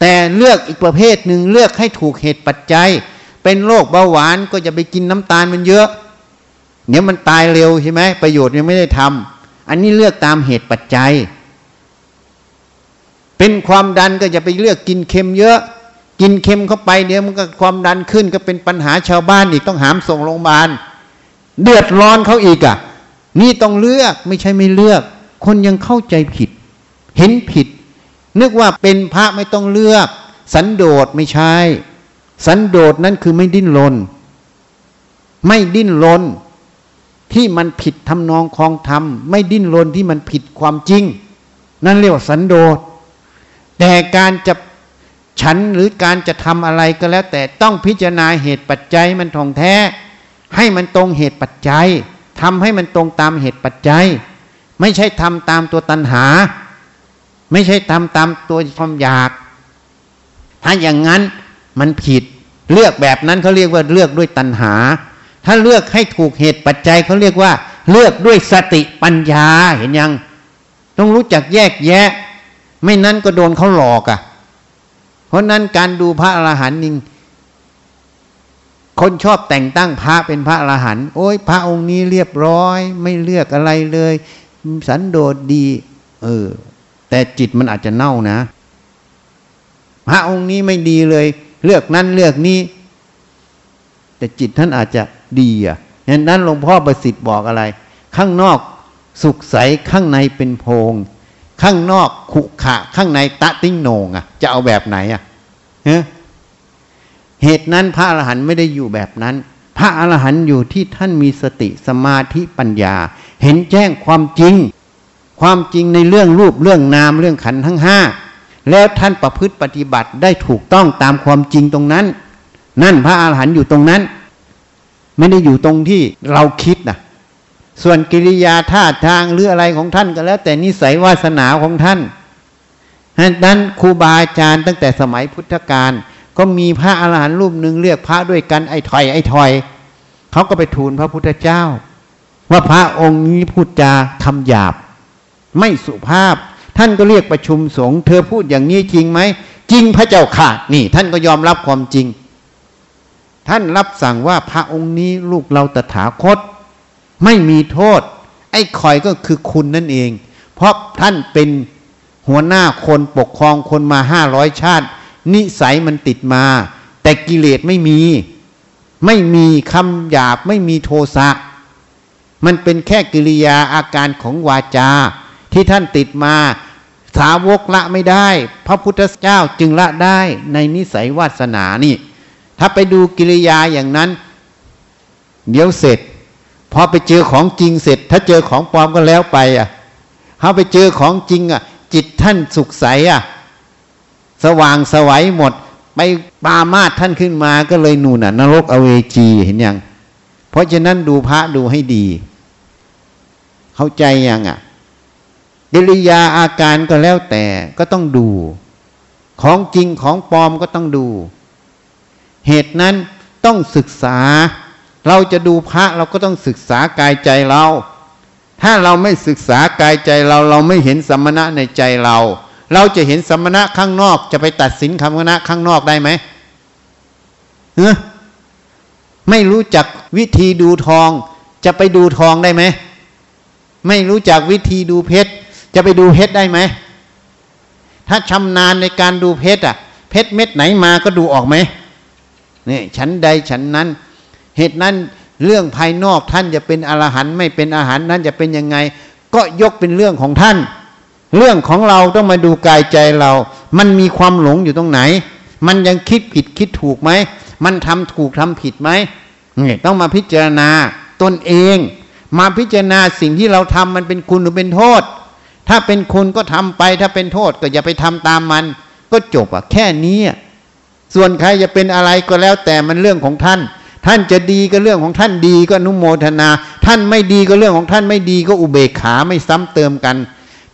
แต่เลือกอีกประเภทหนึ่งเลือกให้ถูกเหตุปัจจัย เป็นโรคเบาหวานก็จะไปกินน้ำตาลมันเยอะ เดี๋ยวมันตายเร็วใช่ไหมประโยชน์ยังไม่ได้ทำอันนี้เลือกตามเหตุปัจจัย เป็นความดันก็จะไปเลือกกินเค็มเยอะ กินเค็มเข้าไปเดี๋ยวมันก็ความดันขึ้นก็เป็นปัญหาชาวบ้านอีกต้องหามส่งโรงพยาบาลเดือดร้อนเขาอีกอะ นี่ต้องเลือกไม่ใช่ไม่เลือก คนยังเข้าใจผิด เห็นผิด นึกว่าเป็นพระไม่ต้องเลือก สันโดษไม่ใช่ สันโดษนั่นคือไม่ดิ้นรนไม่ดิ้นรนที่มันผิดทำนองคลองธรรม ไม่ดิ้นรนที่มันผิดความจริง นั่นเรียกว่าสันโดษ แต่การจะฉันหรือการจะทำอะไรก็แล้ว แต่ต้องพิจารณาเหตุปัจจัยมันท่องแท้ ให้มันตรงเหตุปัจจัย ทำให้มันตรงตามเหตุปัจจัย ไม่ใช่ทำตามตัวตัณหา ไม่ใช่ทำตามตัวความอยาก ถ้าอย่างนั้นมันผิด เลือกแบบนั้นเขาเรียกว่าเลือกด้วยตัณหา ถ้าเลือกให้ถูกเหตุปัจจัยเขาเรียกว่า เลือกด้วยสติปัญญาเห็นยัง ต้องรู้จักแยกแยะ ไม่นั้นก็โดนเขาหลอกอะ่ะ เพราะนั้นการดูพระอรหันต์นิง คนชอบแต่งตั้งพระเป็นพระอรหันต์โอ้ยพระองค์นี้เรียบร้อย ไม่เลือกอะไรเลย สันโดษดี เออ แต่จิตมันอาจจะเน่านะ พระองค์นี้ไม่ดีเลย เลือกนั้นเลือกนี้ แต่จิตท่านอาจจะดีอะฉะนั้นหลวงพ่อประสิทธิ์บอกอะไร ข้างนอกสุขใสข้างในเป็นโพง ข้างนอกขุขะ ข้างในตะติ้งโหนงอะ จะเอาแบบไหนอะเหตุนั้นพระอรหันต์ไม่ได้อยู่แบบนั้น พระอรหันต์อยู่ที่ท่านมีสติสมาธิปัญญา เห็นแจ้งความจริง ความจริงในเรื่องรูปเรื่องนามเรื่องขันทั้งห้าแล้วท่านประพฤติปฏิบัติได้ถูกต้องตามความจริงตรงนั้น นั่นพระอาหารหันต์อยู่ตรงนั้น ไม่ได้อยู่ตรงที่เราคิดนะส่วนกิริยาท่าทางหรืออะไรของท่านก็แล้ว แต่นิสัยวาสนาของท่านฉะนั้นครูบาอาจารย์ตั้งแต่สมัยพุทธกาล ก็มีพระอาหารหันต์รูปหนึ่งเรียกพระด้วยกันไอ้ถอยไอ้ถอยเขาก็ไปทูลพระพุทธเจ้า ว่าพระองค์นี้พูดจาคำหยาบ ไม่สุภาพ ท่านก็เรียกประชุมสงฆ์เธอพูดอย่างนี้จริงไหมจริงพระเจ้าค่ะนี่ ท่านก็ยอมรับความจริง ท่านรับสั่งว่าพระองค์นี้ลูกเราตถาคต ไม่มีโทษ ไอ้คอยก็คือคุณนั่นเอง เพราะท่านเป็นหัวหน้าคนปกครองคนมาห้าร้อยชาติ นิสัยมันติดมา แต่กิเลสไม่มี ไม่มีคำหยาบไม่มีโทสะมันเป็นแค่กิริยาอาการของวาจา ที่ท่านติดมา สาวกละไม่ได้ พระพุทธเจ้าจึงละได้ในนิสัยวาสนานี่ ถ้าไปดูกิริยาอย่างนั้น เดี๋ยวเสร็จพอไปเจอของจริงเสร็จ ถ้าเจอของปลอมก็แล้วไปอะเขาไปเจอของจริงอะ จิตท่านสุขใสอะ สว่างสวัยหมด ไปปามาท่านขึ้นมาก็เลยนูนอะ นรกอเวจีเห็นยัง เพราะฉะนั้นดูพระดูให้ดี เข้าใจยังอะกิริยาอาการก็แล้วแต่ก็ต้องดู ของจริงของปลอมก็ต้องดู เหตุนั้นต้องศึกษา เราจะดูพระเราก็ต้องศึกษากายใจเรา ถ้าเราไม่ศึกษากายใจเรา เราไม่เห็นสมณะในใจเรา เราจะเห็นสมณะข้างนอกจะไปตัดสินคำคณะข้างนอกได้ไหมเออไม่รู้จักวิธีดูทอง จะไปดูทองได้ไหม ไม่รู้จักวิธีดูเพชร จะไปดูเพชรได้ไหม ถ้าชำนาญในการดูเพชรอะ เพชรเม็ดไหนมาก็ดูออกไหมนี่ฉันใดฉันนั้น เหตุนั้นเรื่องภายนอกท่านจะเป็นอรหันต์ไม่เป็นอาหารนั้นจะเป็นยังไง ก็ยกเป็นเรื่องของท่าน เรื่องของเราต้องมาดูกายใจเรา มันมีความหลงอยู่ตรงไหน มันยังคิดผิดคิดถูกไหม มันทำถูกทำผิดไหมเนี่ยต้องมาพิจารณาตนเอง มาพิจารณาสิ่งที่เราทำมันเป็นคุณหรือเป็นโทษ ถ้าเป็นคุณก็ทำไป ถ้าเป็นโทษก็อย่าไปทำตามมัน ก็จบอะแค่นี้ ส่วนใครจะเป็นอะไรก็แล้วแต่มันเรื่องของท่าน ท่านจะดีก็เรื่องของท่านดีก็นุโมทนา ท่านไม่ดีก็เรื่องของท่านไม่ดีก็อุเบกขาไม่ซ้ำเติมกัน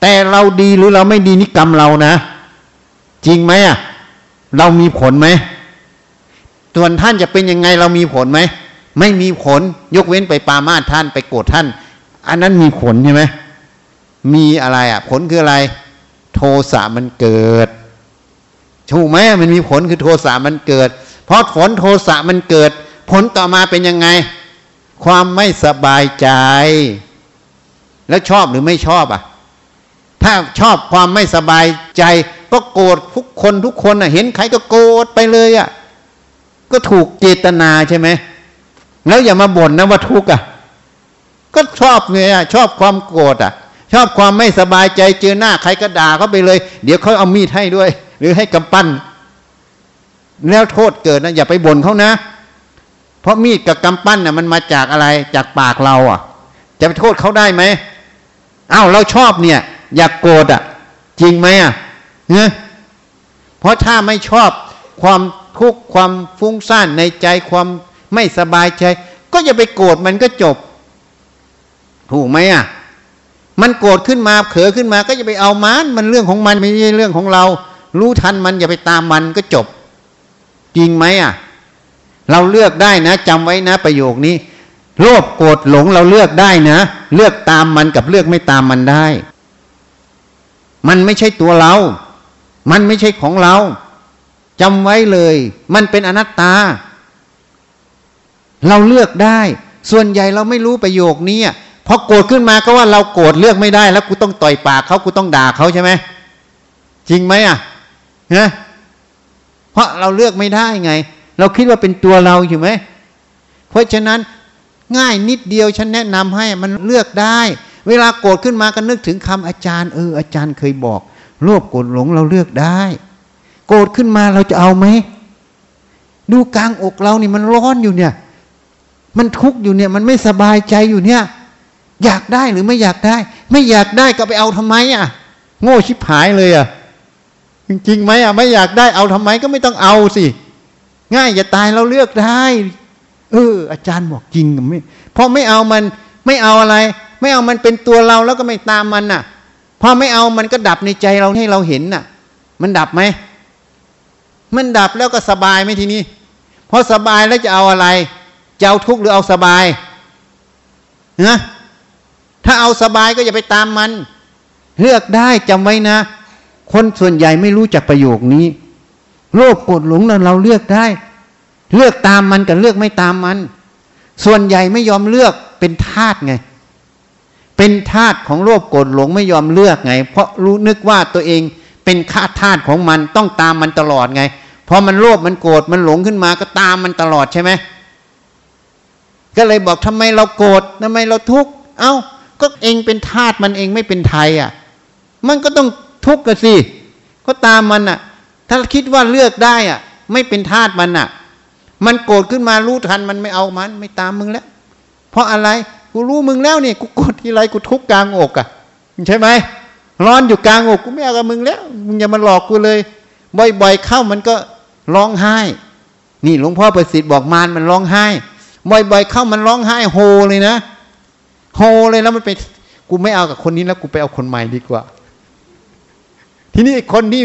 แต่เราดีหรือเราไม่ดีนี่กรรมเรานะ จริงไหมอะเรามีผลไหมส่วนท่านจะเป็นยังไงเรามีผลไหมไม่มีผลยกเว้นไปปามาท่านไปโกรธท่าน อันนั้นมีผลใช่ไหมมีอะไรอะ ผลคืออะไร โทสะมันเกิดถูกไหมมันมีผลคือโทสะมันเกิด เพราะผลโทสะมันเกิด ผลต่อมาเป็นยังไง ความไม่สบายใจ แล้วชอบหรือไม่ชอบอะ ถ้าชอบความไม่สบายใจ ก็โกรธทุกคนทุกคนอะเห็นใครก็โกรธไปเลยอะ ก็ถูกเจตนาใช่ไหมแล้วอย่ามาบ่นนะว่าทุกข์อะ ก็ชอบไงอะชอบความโกรธอะ ชอบความไม่สบายใจเจอหน้าใครก็ด่าเขาไปเลย เดี๋ยวเขาเอามีดให้ด้วย หรือให้กำปั้น แล้วโทษเกิดนะอย่าไปบ่นเขานะ เพราะมีดกับกำปั้นน่ะ มันมาจากอะไร จากปากเราอะ จะไปโทษเขาได้ไหมอ้าวเราชอบเนี่ย อยากโกรธอะ จริงไหมอะเนี่ยเพราะถ้าไม่ชอบความทุกข์ความฟุ้งซ่านในใจความไม่สบายใจ ก็อย่าไปโกรธมันก็จบ ถูกไหมอะ มันโกรธขึ้นมาเผลอขึ้นมา ก็อย่าไปเอามันมันเรื่องของมันไม่ใช่เรื่องของเรา รู้ทันมันอย่าไปตามมันก็จบ จริงไหมอะ เราเลือกได้นะจำไว้นะ ประโยคนี้โลภโกรธหลงเราเลือกได้นะ เลือกตามมันกับเลือกไม่ตามมันได้ มันไม่ใช่ตัวเรา มันไม่ใช่ของเราจำไว้เลย มันเป็นอนัตตา เราเลือกได้ ส่วนใหญ่เราไม่รู้ประโยคนี้พอโกรธขึ้นมาก็ว่าเราโกรธเลือกไม่ได้ แล้วกูต้องต่อยปากเขากูต้องด่าเขาใช่ไหมจริงไหมอะนะเพราะเราเลือกไม่ได้ไง เราคิดว่าเป็นตัวเราอยู่ไหมเพราะฉะนั้นง่ายนิดเดียวฉันแนะนำให้มันเลือกได้ เวลาโกรธขึ้นมาก็นึกถึงคำอาจารย์เอออาจารย์เคยบอกโลภโกรธหลงเราเลือกได้ โกรธขึ้นมาเราจะเอาไหมดูกลางอกเรานี่มันร้อนอยู่เนี่ย มันทุกข์อยู่เนี่ย มันไม่สบายใจอยู่เนี่ย อยากได้หรือไม่อยากได้ ไม่อยากได้ก็ไปเอาทำไมอะ โง่ชิบหายเลยอะจริงไหมอะไม่อยากได้เอาทำไมก็ไม่ต้องเอาสิง่ายอย่าตายเราเลือกได้ เออ อาจารย์บอกจริงไม่พอไม่เอามันไม่เอาอะไร ไม่เอามันเป็นตัวเราแล้วก็ไม่ตามมันน่ะพอไม่เอามันก็ดับในใจเราให้เราเห็นน่ะ มันดับไหมมันดับแล้วก็สบายไหมทีนี้พอสบายแล้วจะเอาอะไรจะเอาทุกข์หรือเอาสบายนะถ้าเอาสบายก็อย่าไปตามมัน เลือกได้จำไว้นะ คนส่วนใหญ่ไม่รู้จักประโยคนี้ โลภโกรธหลงเราเลือกได้ เลือกตามมันกับเลือกไม่ตามมัน ส่วนใหญ่ไม่ยอมเลือกเป็นทาตไง เป็นทาตของโลภโกรธหลงไม่ยอมเลือกไง เพราะรู้นึกว่าตัวเองเป็นข้าทาสของมันต้องตามมันตลอดไงพอมันโลภมันโกรธมันหลงขึ้นมาก็ตามมันตลอดใช่ไหมก็เลยบอกทำไมเราโกรธทำไมเราทุกข์เอา้า ก็เองเป็นทาสมันเองไม่เป็นไทยอะ มันก็ต้องทุกข์กันสิก็ตามมันอะ ถ้าคิดว่าเลือกได้อะ ไม่เป็นทาสมันอะ มันโกรธขึ้นมารู้ทันมันไม่เอามัน ไม่ตามมึงแล้ว เพราะอะไร กูรู้มึงแล้วเนี่ยกูกรธทีไรกูทุกกลางอกอะใช่ไหมร้อนอยู่กลางอกกูไม่เอากับมึงแล้วมึงอย่ามาหลอกกูเลย บ่อยๆเข้ามันก็ร้องไห้ นี่หลวงพ่อประสิทธิ์บอกมารมันร้องไห้ บ่อยๆเข้ามันร้องไห้โฮเลยนะโฮเลยแล้วมันไปกูไม่เอากับคนนี้แล้วกูไปเอาคนใหม่ดีกว่า ทีนี้คนที่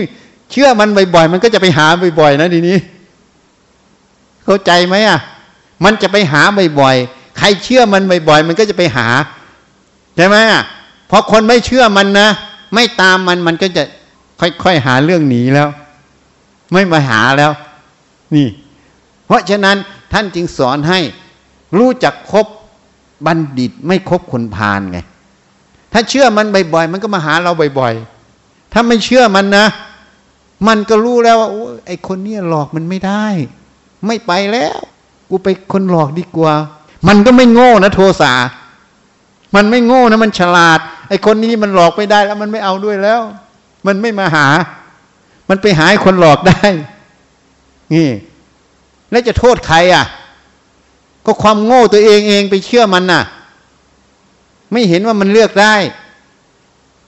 เชื่อมันบ่อยๆมันก็จะไปหาบ่อยๆนะทีนี้ เข้าใจไหมอะ มันจะไปหาบ่อยๆ รเชื่อมันบ่อยๆ มันก็จะไปหาใช่ไหมพอคนไม่เชื่อมันนะไม่ตามมันมันก็จะค่อยๆหาเรื่องหนีแล้ว ไม่มาหาแล้ว นี่ เพราะฉะนั้นท่านจึงสอนให้รู้จักคบบัณฑิตไม่คบคนพาลไง ถ้าเชื่อมันบ่อยๆ มันก็มาหาเราบ่อยๆ ถ้าไม่เชื่อมันนะ มันก็รู้แล้วว่าไอ้คนนี้หลอกมันไม่ได้ ไม่ไปแล้ว กูไปคนหลอกดีกว่า มันก็ไม่โง่นะโทสามันไม่โง่นะมันฉลาด ไอ้คนนี้มันหลอกไม่ได้แล้วมันไม่เอาด้วยแล้ว มันไม่มาหา มันไปหาคนหลอกได้นี่แล้วจะโทษใครอะ ก็ความโง่ตัวเองเองไปเชื่อมันน่ะ ไม่เห็นว่ามันเลือกได้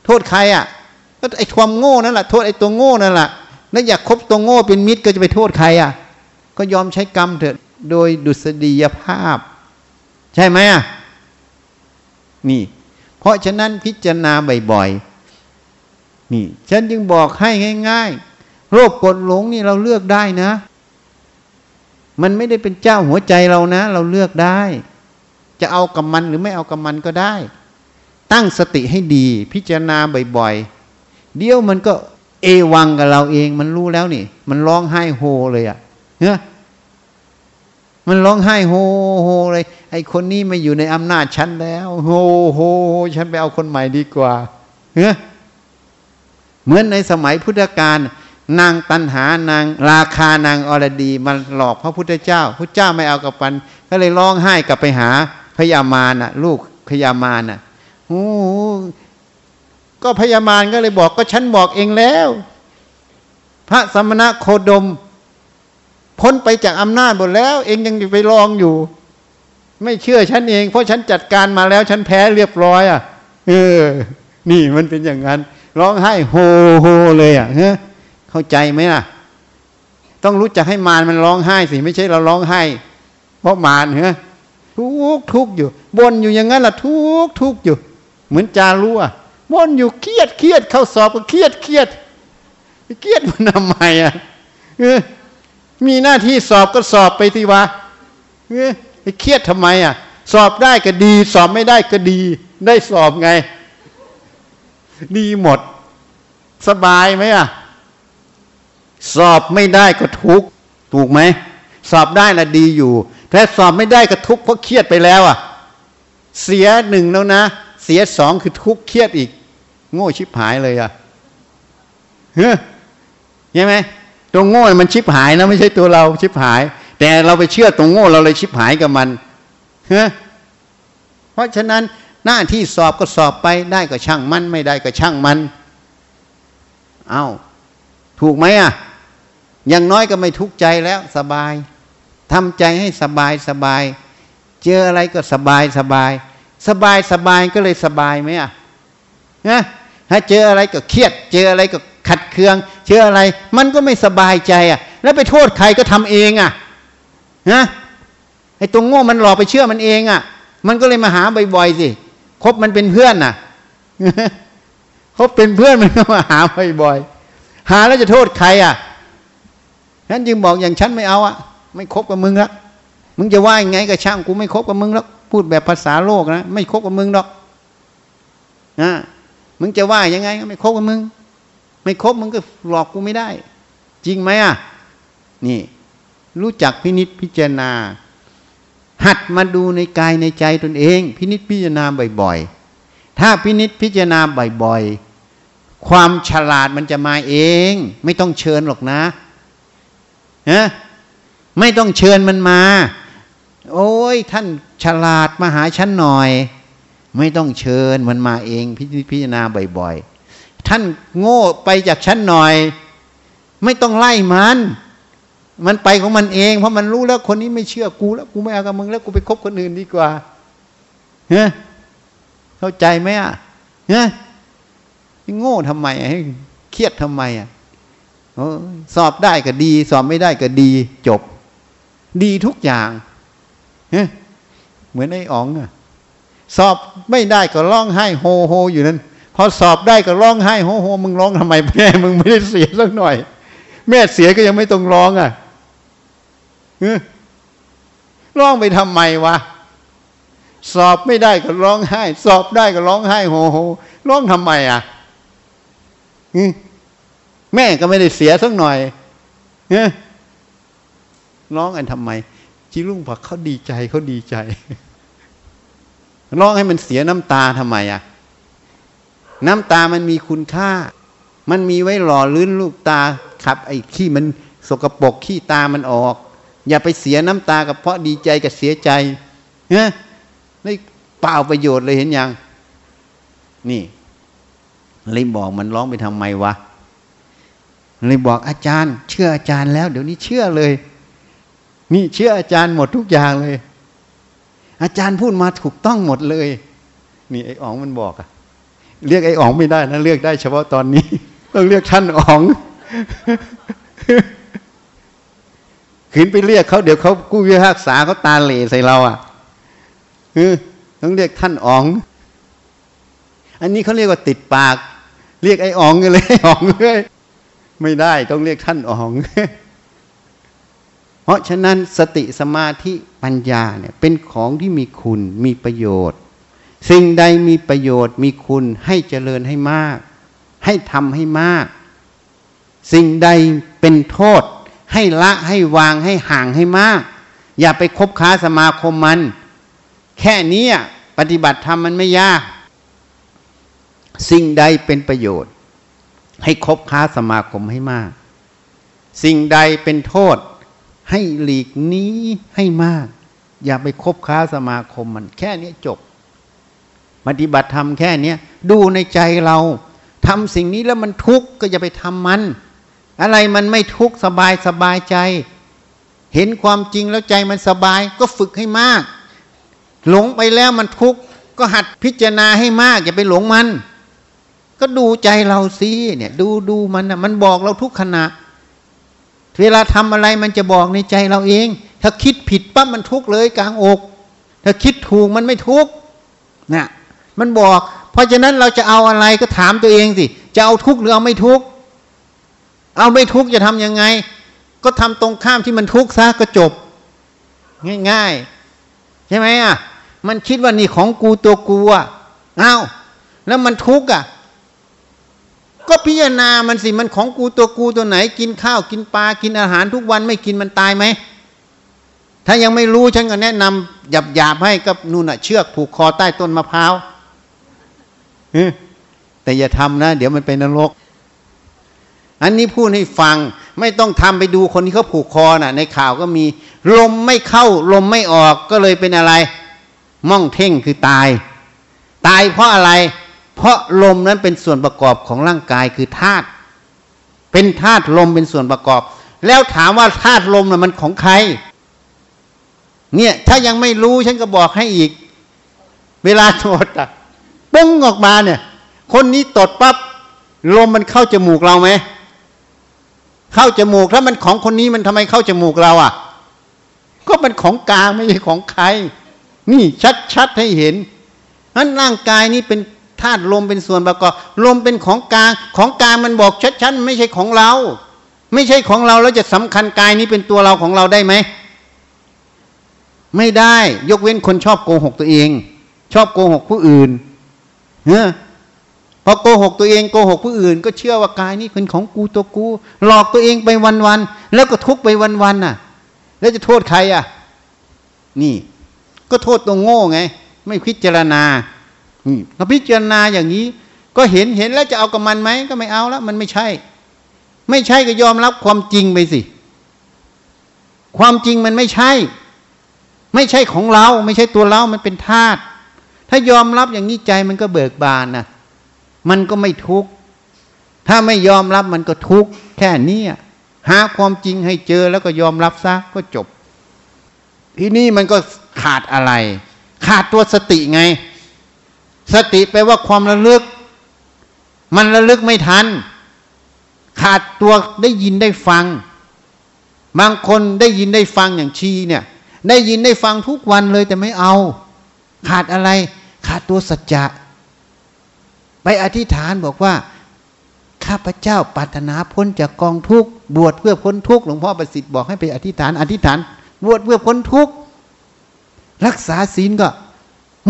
โทษใครอะก็ไอ้ความโง่นั่นแหละโทษไอ้ตัวโง่นั่นแหละแล้วอยากคบตัวโง่เป็นมิตรก็จะไปโทษใครอะ ก็ยอมใช้กรรมเถอะ โดยดุษฎียภาพ ใช่ไหมอะนี่ เพราะฉะนั้นพิจารณาบ่อยๆนี่ ฉันจึงบอกให้ง่ายๆโรคกดหลงนี่เราเลือกได้นะ มันไม่ได้เป็นเจ้าหัวใจเรานะ เราเลือกได้ จะเอากับมันหรือไม่เอากับมันก็ได้ ตั้งสติให้ดี พิจารณาบ่อยๆเดี๋ยวมันก็เอวังกับเราเองมันรู้แล้วนี่ มันร้องไห้โฮเลยอะ่ะเนมันร้องไห้โฮโฮเลย ไอ้คนนี้ไม่อยู่ในอำนาจฉันแล้วโฮโฮฉันไปเอาคนใหม่ดีกว่าเฮ้เหมือนในสมัยพุทธกาลนางตันหานางราคานางอรดีมันหลอกพระพุทธเจ้าพระเจ้าไม่เอากับปัน ก็เลยร้องไห้กลับไปหาพญามารน่ะ ลูกพญามารน่ะโอ้ก็พญามารก็เลยบอกก็ฉันบอกเองแล้ว พระสมณะโคดม พ้นไปจากอำนาจหมดแล้ว เองยังไปลองอยู่ ไม่เชื่อฉันเอง เพราะฉันจัดการมาแล้ว ฉันแพ้เรียบร้อย อะ เออ นี่มันเป็นอย่างนั้น ร้องไห้โฮโฮเลยอะเฮ้เข้าใจไหมล่ะ ต้องรู้จักให้มารมันร้องไห้สิไม่ใช่เราร้องไห้ เพราะมารเฮ้ทุกทุกอยู่บนอยู่อย่างนั้นล่ะ ทุกทุกอยู่ เหมือนจารู้อะบนอยู่เครียดเครียดเข้าสอบก็เครียดเครียดเครียดมันทำไมอะเออมีหน้าที่สอบก็สอบไปทีวะไอ้ เครียดทำไมอะ สอบได้ก็ดี สอบไม่ได้ก็ดี ได้สอบไง ดีหมด สบายไหมอะ สอบไม่ได้ก็ทุกถูกไหม สอบได้ละดีอยู่แต่สอบไม่ได้ก็ทุกเพราะเครียดไปแล้วอะ เสียหนึ่งแล้วนะ เสียสองคือทุกเครียดอีก โง่ชิบหายเลยอะเฮ้ยใช่ไหมตัวโง่มันชิบหายนะ ไม่ใช่ตัวเราชิบหาย แต่เราไปเชื่อตรงโง่เราเลยชิบหายกับมันเฮ้เพราะฉะนั้นหน้าที่สอบก็สอบไปได้ก็ช่างมัน ไม่ได้ก็ช่างมัน เอา้า ถูกไหมอะอย่างน้อยก็ไม่ทุกข์ใจแล้วสบายทำใจให้สบายสบาย เจออะไรก็สบายสบาย สบายสบายก็เลยสบายไหมอะนะถ้าเจออะไรก็เครียด เจออะไรก็ขัดเคืองเชื่ออะไร มันก็ไม่สบายใจอะ แล้วไปโทษใครก็ทำเองอะ นะไอ้ตรงโง่มันหลอกไปเชื่อมันเองอะ มันก็เลยมาหาบ่อยๆสิคบมันเป็นเพื่อนน่ะคบเป็นเพื่อนมันก็มาหาบ่อยๆหาแล้วจะโทษใครอะฉันจึงบอกอย่างฉันไม่เอาอะ ไม่คบกับมึงละมึงจะว่ายังไงกับช่างกูไม่คบกับมึงแล้วพูดแบบภาษาโลกนะไม่คบกับมึงหรอกนะมึงจะว่ายังไงก็ไม่คบกับมึง ไม่คบมึงก็หลอกกูไม่ได้ จริงไหมอะ นี่ รู้จักพินิษพิจารณา หัดมาดูในกายในใจตนเอง พินิษพิจารณาบ่อยๆ ถ้าพินิษพิจารณาบ่อยๆ ความฉลาดมันจะมาเอง ไม่ต้องเชิญหรอกนะฮะไม่ต้องเชิญมันมา โอ้ยท่านฉลาดมาหาฉันหน่อย ไม่ต้องเชิญมันมาเองพิพิจารณาบ่อยๆ ท่านโง่ไปจากฉันหน่อย ไม่ต้องไล่มัน มันไปของมันเอง เพราะมันรู้แล้วคนนี้ไม่เชื่อกูแล้วกูไม่เอากับมึงแล้วกูไปคบคนอื่นดีกว่าเฮ้เข้าใจไหมอะเฮ้โง่ทำไมให้เครียดทำไมอะสอบได้ก็ดี สอบไม่ได้ก็ดีจบ ดีทุกอย่างเฮ้เหมือนไอ้อ๋องอะ สอบไม่ได้ก็ร้องไห้โฮโฮอยู่นั้นพอสอบได้ก็ร้องไห้โหโหมึงร้องทำไมแม่มึงไม่ได้เสียสักหน่อย แม่เสียก็ยังไม่ต้องร้องอะ ร้องไปทำไมวะ สอบไม่ได้ก็ร้องไห้ สอบได้ก็ร้องไห้โฮโฮร้องทำไมอะแม่ก็ไม่ได้เสียสักหน่อยเนี่ยร้องอันทำไมจิรุ่งผักเขาดีใจเขาดีใจร้องให้มันเสียน้ำตาทำไมอะ น้ำตามันมีคุณค่า มันมีไว้หล่อลื่นลูกตาขับ ไอ้ขี้มันสกปรกขี้ตามันออก อย่าไปเสียน้ำตากับเพราะดีใจกับเสียใจเฮ้ยไม่เปล่าประโยชน์เลยเห็นยัง นี่เลยบอกมันร้องไปทำไมวะเลยบอกอาจารย์ เชื่ออาจารย์แล้ว เดี๋ยวนี้เชื่อเลย นี่เชื่ออาจารย์หมดทุกอย่างเลย อาจารย์พูดมาถูกต้องหมดเลย นี่ไอ้อ๋องมันบอกอะเรียกไอ้อ๋องไม่ได้นะเรียกได้เฉพาะตอนนี้ต้องเรียกท่านอ๋อง ขืนไปเรียกเขาเดี๋ยวเขากู้วิพากษาเขาตาเหล่ใส่เราอะต้องเรียกท่านอ๋อง อันนี้เขาเรียกว่าติดปาก เรียกไอ้อ๋องเลยอ๋องเลยไม่ได้ต้องเรียกท่านอ๋อง เพราะฉะนั้นสติสมาธิปัญญาเนี่ย เป็นของที่มีคุณมีประโยชน์ สิ่งใดมีประโยชน์ มีคุณให้เจริญให้มาก ให้ทำให้มาก สิ่งใดเป็นโทษ ให้ละให้วางให้ห่างให้มาก อย่าไปคบค้าสมาคมมัน แค่นี้ปฏิบัติธรรมมันไม่ยาก สิ่งใดเป็นประโยชน์ ให้คบค้าสมาคมให้มาก สิ่งใดเป็นโทษ ให้หลีกนี้ให้มาก อย่าไปคบค้าสมาคมมัน แค่นี้จบปฏิบัติธรรมแค่นี้ดูในใจเราทำสิ่งนี้แล้วมันทุกข์ก็อย่าไปทำมัน อะไรมันไม่ทุกข์สบายสบายใจ เห็นความจริงแล้วใจมันสบายก็ฝึกให้มาก หลงไปแล้วมันทุกข์ก็หัดพิจารณาให้มากอย่าไปหลงมัน ก็ดูใจเราสิเนี่ย ดูดูมันนะมันบอกเราทุกขณะ เวลาทำอะไรมันจะบอกในใจเราเอง ถ้าคิดผิดปั๊บมันทุกข์เลยกลางอก ถ้าคิดถูกมันไม่ทุกข์นะมันบอก เพราะฉะนั้นเราจะเอาอะไรก็ถามตัวเองสิ จะเอาทุกข์หรือเอาไม่ทุกข์ เอาไม่ทุกจะทำยังไง ก็ทำตรงข้ามที่มันทุกข์ซะก็จบ ง่ายๆ ใช่ไหมอะ มันคิดว่านี่ของกูตัวกูอะอ้าวแล้วมันทุกข์อะ ก็พิจารณามันสิมันของกูตัวกูตัวไหน กินข้าวกินปลากินอาหารทุกวันไม่กินมันตายไหมถ้ายังไม่รู้ฉันก็แนะนำหยับหยาบให้กับนู่นน่ะ เชือกผูกคอใต้ต้นมะพร้าวแต่อย่าทำนะ เดี๋ยวมันเป็นนรก อันนี้พูดให้ฟังไม่ต้องทำไปดูคนที่เขาผูกคอน่ะ ในข่าวก็มี ลมไม่เข้าลมไม่ออกก็เลยเป็นอะไร ม่องเท่งคือตาย ตายเพราะอะไร เพราะลมนั้นเป็นส่วนประกอบของร่างกายคือธาตุเป็นธาตุลมเป็นส่วนประกอบ แล้วถามว่าธาตุลมน่ะมันของใคร เนี่ย ถ้ายังไม่รู้ฉันก็บอกให้อีก เวลาตดอะปุ้งออกมาเนี่ย คนนี้ตดปับ๊บลมมันเข้าจมูกเราไหม เข้าจมูกถ้ามันของคนนี้มันทำไมเข้าจมูกเราอะ ก็มันของกลางไม่ใช่ของใคร นี่ชัดๆให้เห็นนั้นร่างกายนี้เป็นธาตุลมเป็นส่วนประกอบลมเป็นของกลาง ของกลางมันบอกชัดๆไม่ใช่ของเรา ไม่ใช่ของเราแล้วจะสำคัญกายนี้เป็นตัวเราของเราได้ไหมไม่ได้ ยกเว้นคนชอบโกหกตัวเอง ชอบโกหกผู้อื่นเฮ้ พอโกหกตัวเองโกหกผู้อื่น ก็เชื่อว่ากายนี้เป็นของกูตัวกู หลอกตัวเองไปวันๆแล้วก็ทุกไปวันๆน่ะ แล้วจะโทษใครอะ นี่ ก็โทษตัวโง่ไง ไม่พิจารณาเราพิจารณาอย่างนี้ ก็เห็นเห็นแล้วจะเอากับมันไหมก็ไม่เอาแล้วมันไม่ใช่ ไม่ใช่ก็ยอมรับความจริงไปสิ ความจริงมันไม่ใช่ ไม่ใช่ของเรา ไม่ใช่ตัวเรา มันเป็นธาตุถ้ายอมรับอย่างนี้ใจมันก็เบิกบานนะ มันก็ไม่ทุกข์ ถ้าไม่ยอมรับมันก็ทุกข์แค่นี้หาความจริงให้เจอแล้วก็ยอมรับซะก็จบ ที่นี่มันก็ขาดอะไร ขาดตัวสติไง สติแปลว่าความระลึก มันระลึกไม่ทัน ขาดตัวได้ยินได้ฟัง บางคนได้ยินได้ฟังอย่างชีเนี่ย ได้ยินได้ฟังทุกวันเลยแต่ไม่เอา ขาดอะไร ขาดตัวสัจจะ ไปอธิษฐานบอกว่า ข้าพเจ้าปรารถนาพ้นจากกองทุกข์บวชเพื่อพ้นทุกข์หลวงพ่อประสิทธิ์บอกให้ไปอธิษฐาน อธิษฐาน บวชเพื่อพ้นทุกข์รักษาศีลก็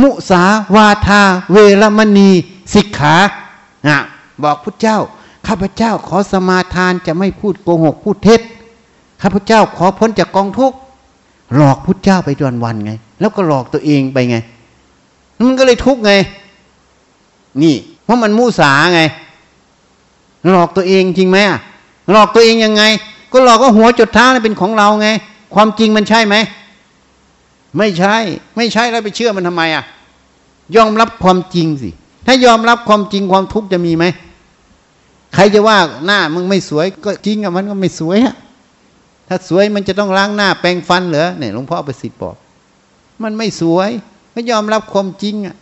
มุสาวาทา เวรมณีสิกขาะบอกพุทธเจ้า ข้าพเจ้าขอสมาทานจะไม่พูดโกหกพูดเท็จข้าพเจ้าขอพ้นจากกองทุกข์หลอกพุทธเจ้าไปวันวันไง แล้วก็หลอกตัวเองไปไง มันก็เลยทุกข์ไง นี่ เพราะมันมุสาไง หลอกตัวเองจริงไหมหลอกตัวเองยังไง ก็หลอกว่าหัวจดเท้าเป็นของเราไง ความจริงมันใช่ไหมไม่ใช่ ไม่ใช่แล้วไปเชื่อมันทำไมอะ ยอมรับความจริงสิ ถ้ายอมรับความจริงความทุกข์จะมีไหมใครจะว่าหน้ามึงไม่สวยก็จริงอะมันก็ไม่สวยอะถ้าสวยมันจะต้องล้างหน้าแปรงฟันเหรอเนี่ยหลวงพ่อประสิทธิ์บอก มันไม่สวยก็ยอมรับความจริงอะ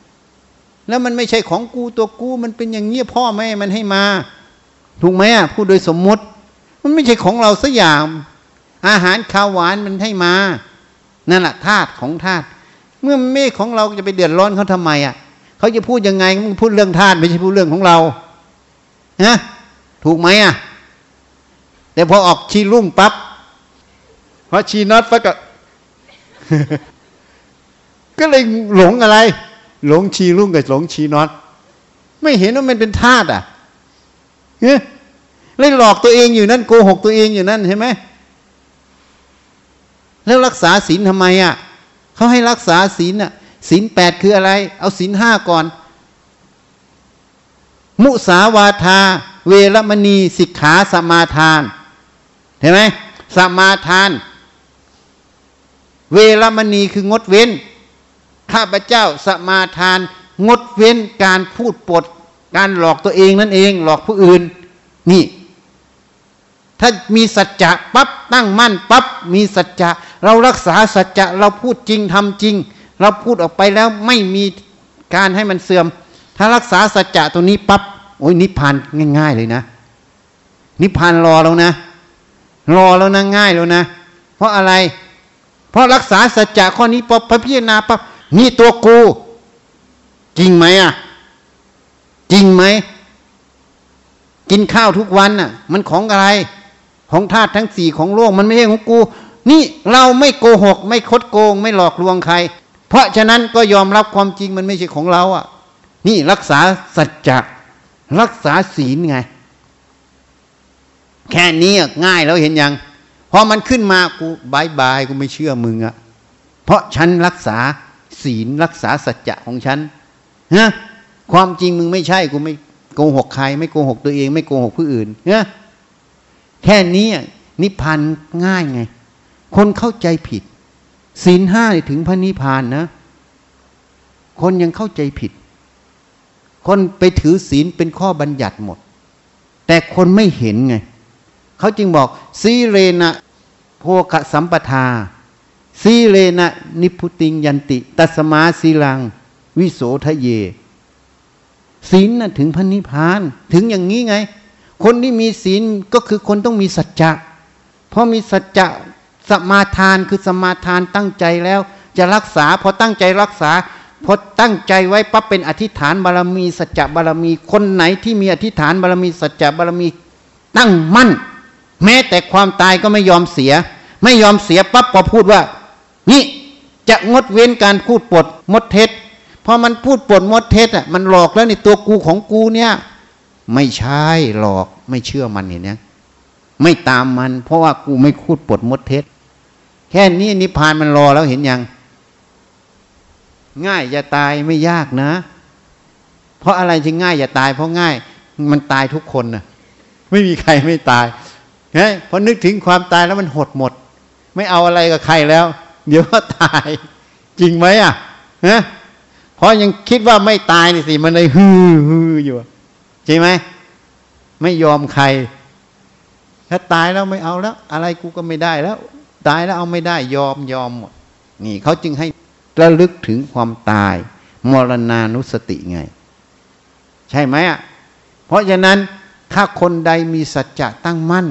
แล้วมันไม่ใช่ของกูตัวกู มันเป็นอย่างเงี้ยพ่อแม่มันให้มา ถูกไหมอะพูดโดยสมมุติ มันไม่ใช่ของเราสักอย่างอาหารข้าวหวานมันให้มา นั่นแหละธาตุของธาตุเมื่อเมฆของเราจะไปเดือดร้อนเขาทำไมอะเขาจะพูดยังไงมึงพูดเรื่องธาตุไม่ใช่พูดเรื่องของเรานะถูกไหมอะ แต่พอออกชีรุ่งปับ๊บพอชีน็อตปั๊บก็ก็เลยหลงอะไร หลงชีรุ่งกับหลงชีน็อตไม่เห็นว่ามันเป็นธาตุอะเฮ้ยเลยหลอกตัวเองอยู่นั่นโกหกตัวเองอยู่นั่นเห็นไหมแล้วรักษาศีลทำไมอะเขาให้รักษาศีลอะศีลแปดคืออะไร เอาศีลห้าก่อน มุสาวาทา เวรมณีสิกขาสมาทาน เห็นไหมสมาทาน เวรมณีคืองดเว้น ข้าพเจ้าสมาทาน งดเว้นการพูดปด การหลอกตัวเองนั่นเอง หลอกผู้อื่น นี่ ถ้ามีสัจจะปั๊บตั้งมั่นปั๊บมีสัจจะเรารักษาสัจจะเราพูดจริงทำจริง เราพูดออกไปแล้วไม่มีการให้มันเสื่อม ถ้ารักษาสัจจะตัวนี้ปับ๊บโอ้ยนิพพานง่าย ๆ เลยนะ นิพพานรอแล้วนะ รอแล้วนะง่ายแล้วนะ เพราะอะไร เพราะรักษาสัจจะข้อนี้พอพพิจารณาปั๊บ นี่ตัวกู จริงไหมอะ จริงไหม กินข้าวทุกวันน่ะ มันของอะไร ของธาตุทั้งสี่ของโลกมันไม่ใช่ของกู นี่เราไม่โกหก ไม่คดโกง ไม่หลอกลวงใคร เพราะฉะนั้นก็ยอมรับความจริงมันไม่ใช่ของเราอะ นี่รักษาสัจจะรักษาศีลไง แค่นี้ง่ายแล้วเห็นยังพอมันขึ้นมากูบายบายกูไม่เชื่อมึงอะเพราะฉันรักษา ศีลรักษาสัจจะของฉันฮะความจริงมึงไม่ใช่กูไม่โกหกใคร ไม่โกหกตัวเอง ไม่โกหกผู้อื่นเนะแค่นี้นิพพานง่ายไง คนเข้าใจผิด ศีลห้าถึงพระนิพพานนะ คนยังเข้าใจผิด คนไปถือศีลเป็นข้อบัญญัติหมด แต่คนไม่เห็นไง เขาจึงบอกสีเรนะโพกสัมปทา สีเรนะนิพุติงยันติ ตัสมาสีลัง วิโสทะเยศีลนะถึงพระนิพพาน ถึงอย่างนี้ไง คนที่มีศีลก็คือคนต้องมีสัจจะ เพราะมีสัจจะสมาทานคือสมาทานตั้งใจแล้ว จะรักษาพอตั้งใจรักษาพอตั้งใจไว้ปั๊บเป็นอธิษฐานบารมี สัจจะบารมี คนไหนที่มีอธิษฐานบารมี สัจจะบารมี ตั้งมั่น แม้แต่ความตายก็ไม่ยอมเสีย ไม่ยอมเสียปั๊บพอพูดว่า นี่จะงดเว้นการพูดปดมดเท็จพอมันพูดปดมดเท็จอะมันหลอกแล้วในตัวกูของกูเนี่ย ไม่ใช่หลอกไม่เชื่อมันเห็นยังไม่ตามมัน เพราะว่ากูไม่พูดปดมดเท็จ แค่นี้นิพพานมันรอแล้วเห็นยัง ง่ายจะตายไม่ยากนะ เพราะอะไรจึงง่ายจะตาย เพราะง่าย มันตายทุกคนนะไม่มีใครไม่ตายเฮ้ยพอนึกถึงความตายแล้วมันหดหมด ไม่เอาอะไรกับใครแล้ว เดี๋ยวก็ตาย จริงไหมอะฮะเพราะยังคิดว่าไม่ตายนี่สิมันเลยฮือฮืออยู่จริงไหมไม่ยอมใคร ถ้าตายแล้วไม่เอาแล้ว อะไรกูก็ไม่ได้แล้ว ตายแล้วเอาไม่ได้ยอมยอมหมดนี่เขาจึงให้ระลึกถึงความตายมรณานุสติไง ใช่ไหมอะเพราะฉะนั้นถ้าคนใดมีสัจจะตั้งมั่น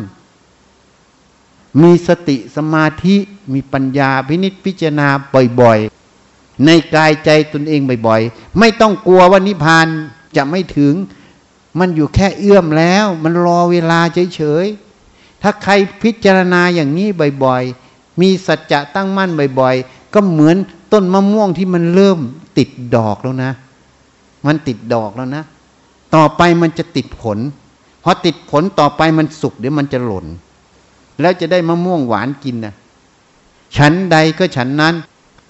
มีสติสมาธิ มีปัญญาพินิจพิจารณาบ่อยๆ ในกายใจตนเองบ่อยๆ ไม่ต้องกลัวว่านิพพานจะไม่ถึง มันอยู่แค่เอื้อมแล้ว มันรอเวลาเฉยๆ ถ้าใครพิจารณาอย่างนี้บ่อยๆ มีสัจจะตั้งมั่นบ่อยๆ ก็เหมือนตต้นมะม่วงที่มันเริ่มติดดอกแล้วนะ มันติดดอกแล้วนะ ต่อไปมันจะติดผลพอติดผลต่อไปมันสุกเดี๋ยวมันจะหล่น แล้วจะได้มะม่วงหวานกินนะ ฉันใดก็ฉันนั้น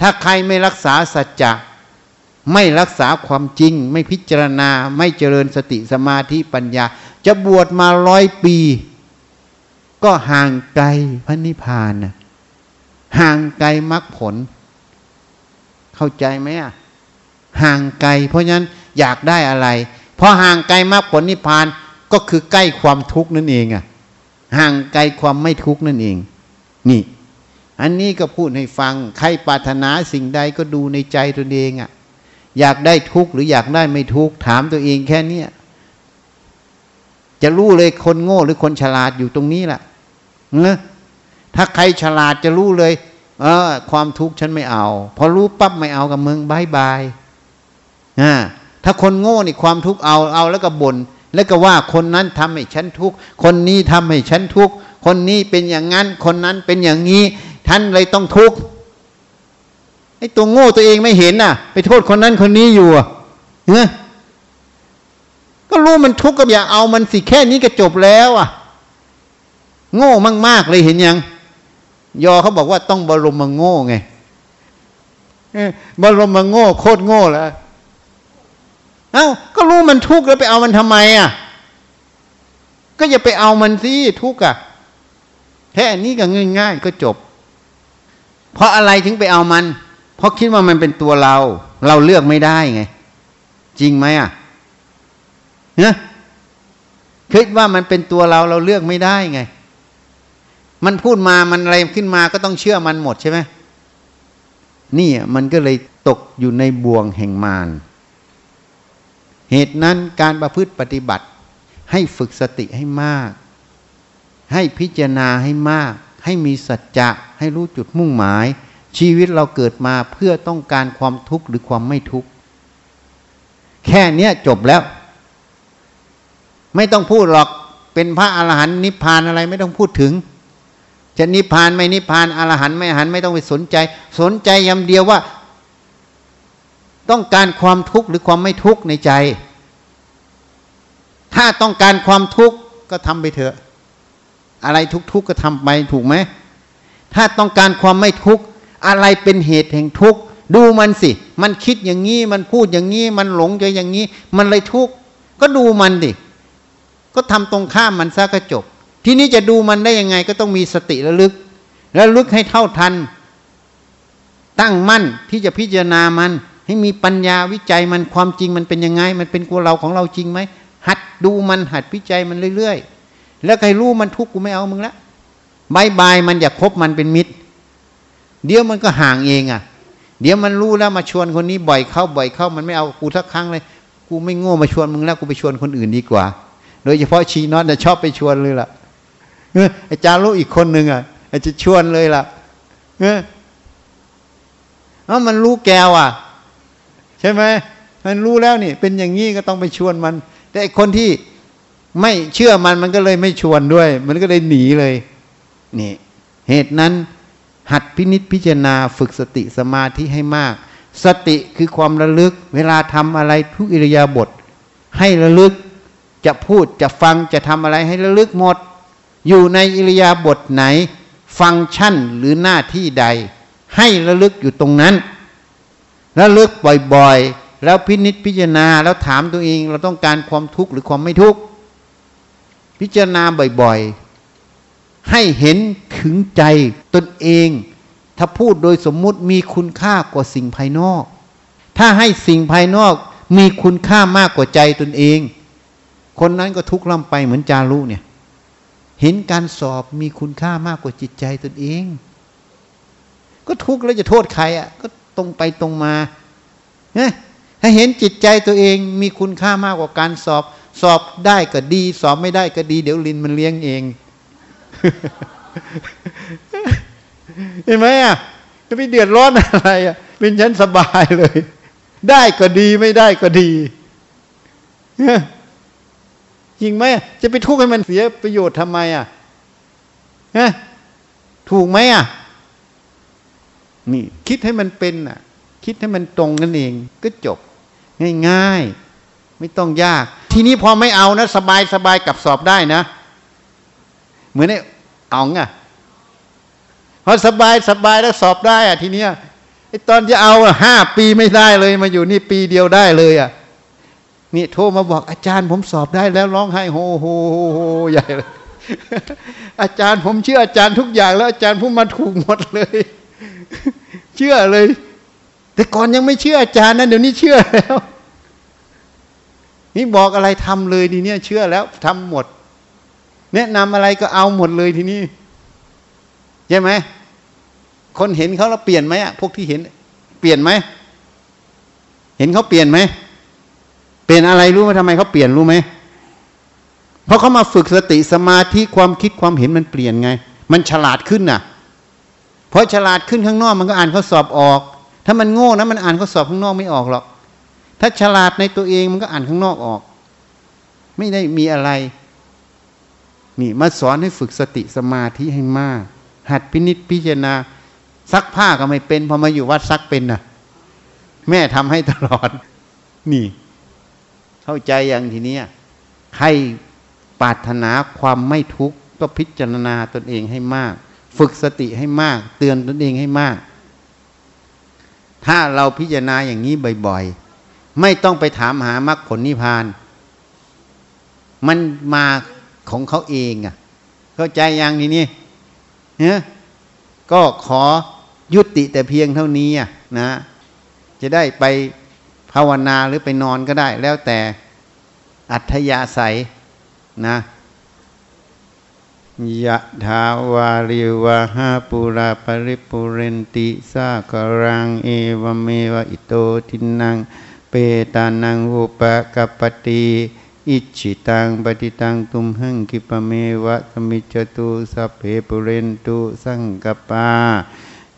ถ้าใครไม่รักษาสัจจะไม่รักษาความจริง ไม่พิจารณาไม่เจริญสติสมาธิปัญญา จะบวชมาร้อยปี ก็ห่างไกลพระนิพพานนะห่างไกลมรรคผล เข้าใจไหมอะห่างไกล เพราะฉะนั้นอยากได้อะไรพอห่างไกลมรรคผลนิพพานก็คือใกล้ความทุกข์นั่นเองอะห่างไกลความไม่ทุกข์นั่นเอง นี่ อันนี้ก็พูดให้ฟัง ใครปรารถนาสิ่งใดก็ดูในใจตัวเองอะ อยากได้ทุกข์หรืออยากได้ไม่ทุกข์ถามตัวเองแค่เนี้ยจะรู้เลยคนโง่หรือคนฉลาดอยู่ตรงนี้แหละเนะถ้าใครฉลาดจะรู้เลย เออ ความทุกข์ฉันไม่เอา พอรู้ปั๊บไม่เอากับเมึงบายบายอ่าถ้าคนโง่นี่ความทุกข์เอาเอาแล้วก็บน่นแล้วก็ว่าคนนั้นทำให้ฉันทุกข์คนนี้ทำให้ฉันทุกข์คนนี้เป็นอย่างนั้น คนนั้นเป็นอย่างนี้ ท่านเลยต้องทุกข์ไอ้ตัวโง่ตัวเองไม่เห็นน่ะ ไปโทษคนนั้นคนนี้อยู่เนก็รู้มันทุกข์ก็อย่าเอามันสิแค่นี้ก็จบแล้วอะ โง่มากๆเลยเห็นยัง ยอเขาบอกว่าต้องบรมมาโง่ไงบรมมาโง่โคตรโง่แล้วเอ้าก็รู้มันทุกข์แล้วไปเอามันทำไมอะ ก็อย่าไปเอามันสิทุกข์อะแค่นี้ก็ง่ายๆก็จบ เพราะอะไรถึงไปเอามัน เพราะคิดว่ามันเป็นตัวเรา เราเลือกไม่ได้ไง จริงไหมอะเนี่ยคิดว่ามันเป็นตัวเราเราเลือกไม่ได้ไง มันพูดมามันอะไรขึ้นมาก็ต้องเชื่อมันหมดใช่ไหมนี่มันก็เลยตกอยู่ในบ่วงแห่งมารเหตุนั้นการประพฤติปฏิบัติให้ฝึกสติให้มาก ให้พิจารณาให้มาก ให้มีสัจจะให้รู้จุดมุ่งหมาย ชีวิตเราเกิดมาเพื่อต้องการความทุกข์หรือความไม่ทุกข์ แค่เนี้ยจบแล้ว ไม่ต้องพูดหรอกเป็นพระอรหันต์นิพพานอะไรไม่ต้องพูดถึง จะนิพพานไม่นิพพานอรหันต์ไม่อรหันต์ไม่ต้องไปสนใจ สนใจยำเดียวว่า ต้องการความทุกข์หรือความไม่ทุกข์ในใจ ถ้าต้องการความทุกข์ก็ทำไปเถอะ อะไรทุกข์ก็ทำไปถูกไหมถ้าต้องการความไม่ทุกข์อะไรเป็นเหตุแห่งทุกข์ดูมันสิ มันคิดอย่างนี้ มันพูดอย่างนี้ มันหลงใจอย่างนี้ มันเลยทุกข์ก็ดูมันดิ ก็ทำตรงข้ามมันซะก็จบ ทีนี้จะดูมันได้ยังไงก็ต้องมีสติระลึกแล้วลึกให้เท่าทัน ตั้งมั่นที่จะพิจารณามัน ให้มีปัญญาวิจัยมันความจริงมันเป็นยังไง มันเป็นตัวเราของเราจริงไหมหัดดูมันหัดวิจัยมันเรื่อยๆ แล้วใครรู้มันทุกข์กูไม่เอามึงละบายบายมันอย่าคบมันเป็นมิตร เดี๋ยวมันก็ห่างเองอะ เดี๋ยวมันรู้แล้วมาชวนคนนี้บ่อยเข้าบ่อยเข้ามันไม่เอากูทักครั้งเลย กูไม่โง่มาชวนมึงแล้วกูไปชวนคนอื่นดีกว่า โดยเฉพาะชีนอตจะชอบไปชวนเลยล่ะอาจารย์รู้อีกคนหนึ่งอะอาจจะชวนเลยล่ะเออมันรู้แกวอะ ใช่ไหมมันรู้แล้วนี่ เป็นอย่างนี้ก็ต้องไปชวนมัน แต่คนที่ ไม่เชื่อมันมันก็เลยไม่ชวนด้วย มันก็เลยหนีเลย นี่ เหตุนั้น หัดพินิษพิจารณาฝึกสติสมาธิให้มาก สติคือความระลึก เวลาทำอะไรทุกอิริยาบถให้ระลึก จะพูดจะฟังจะทำอะไรให้ระลึกหมด อยู่ในอิริยาบถไหน ฟังก์ชันหรือหน้าที่ใด ให้ระลึกอยู่ตรงนั้นแล้วเลิกบ่อยๆ แล้วพินิษพิจารณาแล้วถามตัวเอง เราต้องการความทุกข์หรือความไม่ทุกข์ พิจารณาบ่อยๆ ให้เห็นถึงใจตนเอง ถ้าพูดโดยสมมุติมีคุณค่ากว่าสิ่งภายนอก ถ้าให้สิ่งภายนอกมีคุณค่ามากกว่าใจตนเอง คนนั้นก็ทุกข์ล่ำไปเหมือนจารุเนี่ย เห็นการสอบมีคุณค่ามากกว่าจิตใจตนเอง ก็ทุกข์แล้วจะโทษใครอะ ก็ตรงไปตรงมาถ้าเห็นจิตใจตัวเองมีคุณค่ามากกว่าการสอบ สอบได้ก็ดี สอบไม่ได้ก็ดี เดี๋ยวลินมันเลี้ยงเองเห็นไหมอะจะไปเดือดร้อนอะไรอะเป็นฉันสบายเลย ได้ก็ดีไม่ได้ก็ดีจริงไหมจะไปทุกข์ให้มันเสียประโยชน์ทำไมอะถูกไหมอะ นี่ คิดให้มันเป็นอะ คิดให้มันตรงกันเอง ก็จบ ง่ายๆ ไม่ต้องยาก ทีนี้พอไม่เอานะสบายสบายกับสอบได้นะ เหมือนไอ้อ๋องอะพอสบายสบายแล้วสอบได้อะทีเนี้ยไอ้ตอนจะเอาห้าปีไม่ได้เลย มาอยู่นี่ปีเดียวได้เลยอะนี่โทรมาบอกอาจารย์ผมสอบได้แล้วร้องไห้โฮโฮโฮโฮใหญ่เลย อาจารย์ผมเชื่ออาจารย์ทุกอย่างแล้ว อาจารย์ผมมาถูกหมดเลย เชื่อเลย แต่ก่อนยังไม่เชื่ออาจารย์นะเดี๋ยวนี้เชื่อแล้ว นี่บอกอะไรทำเลยทีเนี้ยเชื่อแล้วทำหมด แนะนำอะไรก็เอาหมดเลยทีนี้ใช่ไหมคนเห็นเขาแล้วเปลี่ยนไหมอะพวกที่เห็น เปลี่ยนไหมเห็นเขาเปลี่ยนไหมเปลี่ยนอะไรรู้ไหมทำไมเขาเปลี่ยนรู้ไหมเพราะเขามาฝึกสติสมาธิความคิดความเห็นมันเปลี่ยนไง มันฉลาดขึ้นน่ะ เพราะฉลาดขึ้นข้างนอกมันก็อ่านข้อสอบออก ถ้ามันโง่นะมันอ่านข้อสอบข้างนอกไม่ออกหรอก ถ้าฉลาดในตัวเองมันก็อ่านข้างนอกออก ไม่ได้มีอะไร นี่มาสอนให้ฝึกสติสมาธิให้มาก หัดพินิจพิจารณา ซักผ้าก็ไม่เป็นพอมาอยู่วัดซักเป็นน่ะแม่ทำให้ตลอด นี่ เข้าใจอย่างทีนี้ใครปรารถนาความไม่ทุกข์ก็พิจารณาตนเองให้มาก ฝึกสติให้มาก เตือนตนเองให้มาก ถ้าเราพิจารณาอย่างนี้บ่อยๆ ไม่ต้องไปถามหามรรคผลนิพพาน มันมาของเขาเองอะ เข้าใจย่างนี้นี่เนี่ยก็ขอยุติแต่เพียงเท่านี้อะนะ จะได้ไปภาวนาหรือไปนอนก็ได้ แล้วแต่อัธยาศัยนะยะถาวาริวะหาปุราปริปุเรนติสากรังเอวเมวะอิโตทินัง ปตานังอุปกปปติอิจิตังปฏิตังตุมหังคิปเมวะสมิจตุสัพเพปุเรนตุสังกปา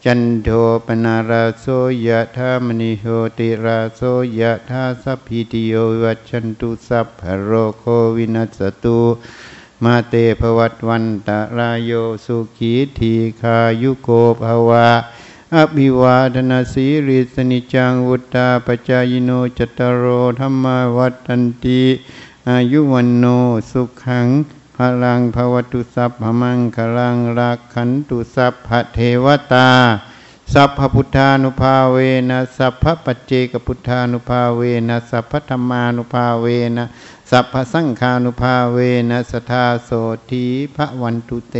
จันโทปนาราโสยะธามณิโหติราโสยะธาสัพพิติโยวัจฉันตุสัพพะโรโควินัสตุมาเตภวัตวันตะรายโยสุขีทีคายุโกภวะ อภิวาทนาสีริสนิจังวุตาปจายโนจตารโอธรรมวัตันติอายุวันโนสุขังพลังภวตุสัพพมังคลังรักขันตุสัพพเทวตา สัพพพุทธานุภาเวนะสัพพปัจเจกพุทธานุภาเวนะสัพพธรรมานุภาเวนะสัพพสังฆานุภาเวนะสทาโสทีพระวันตุเต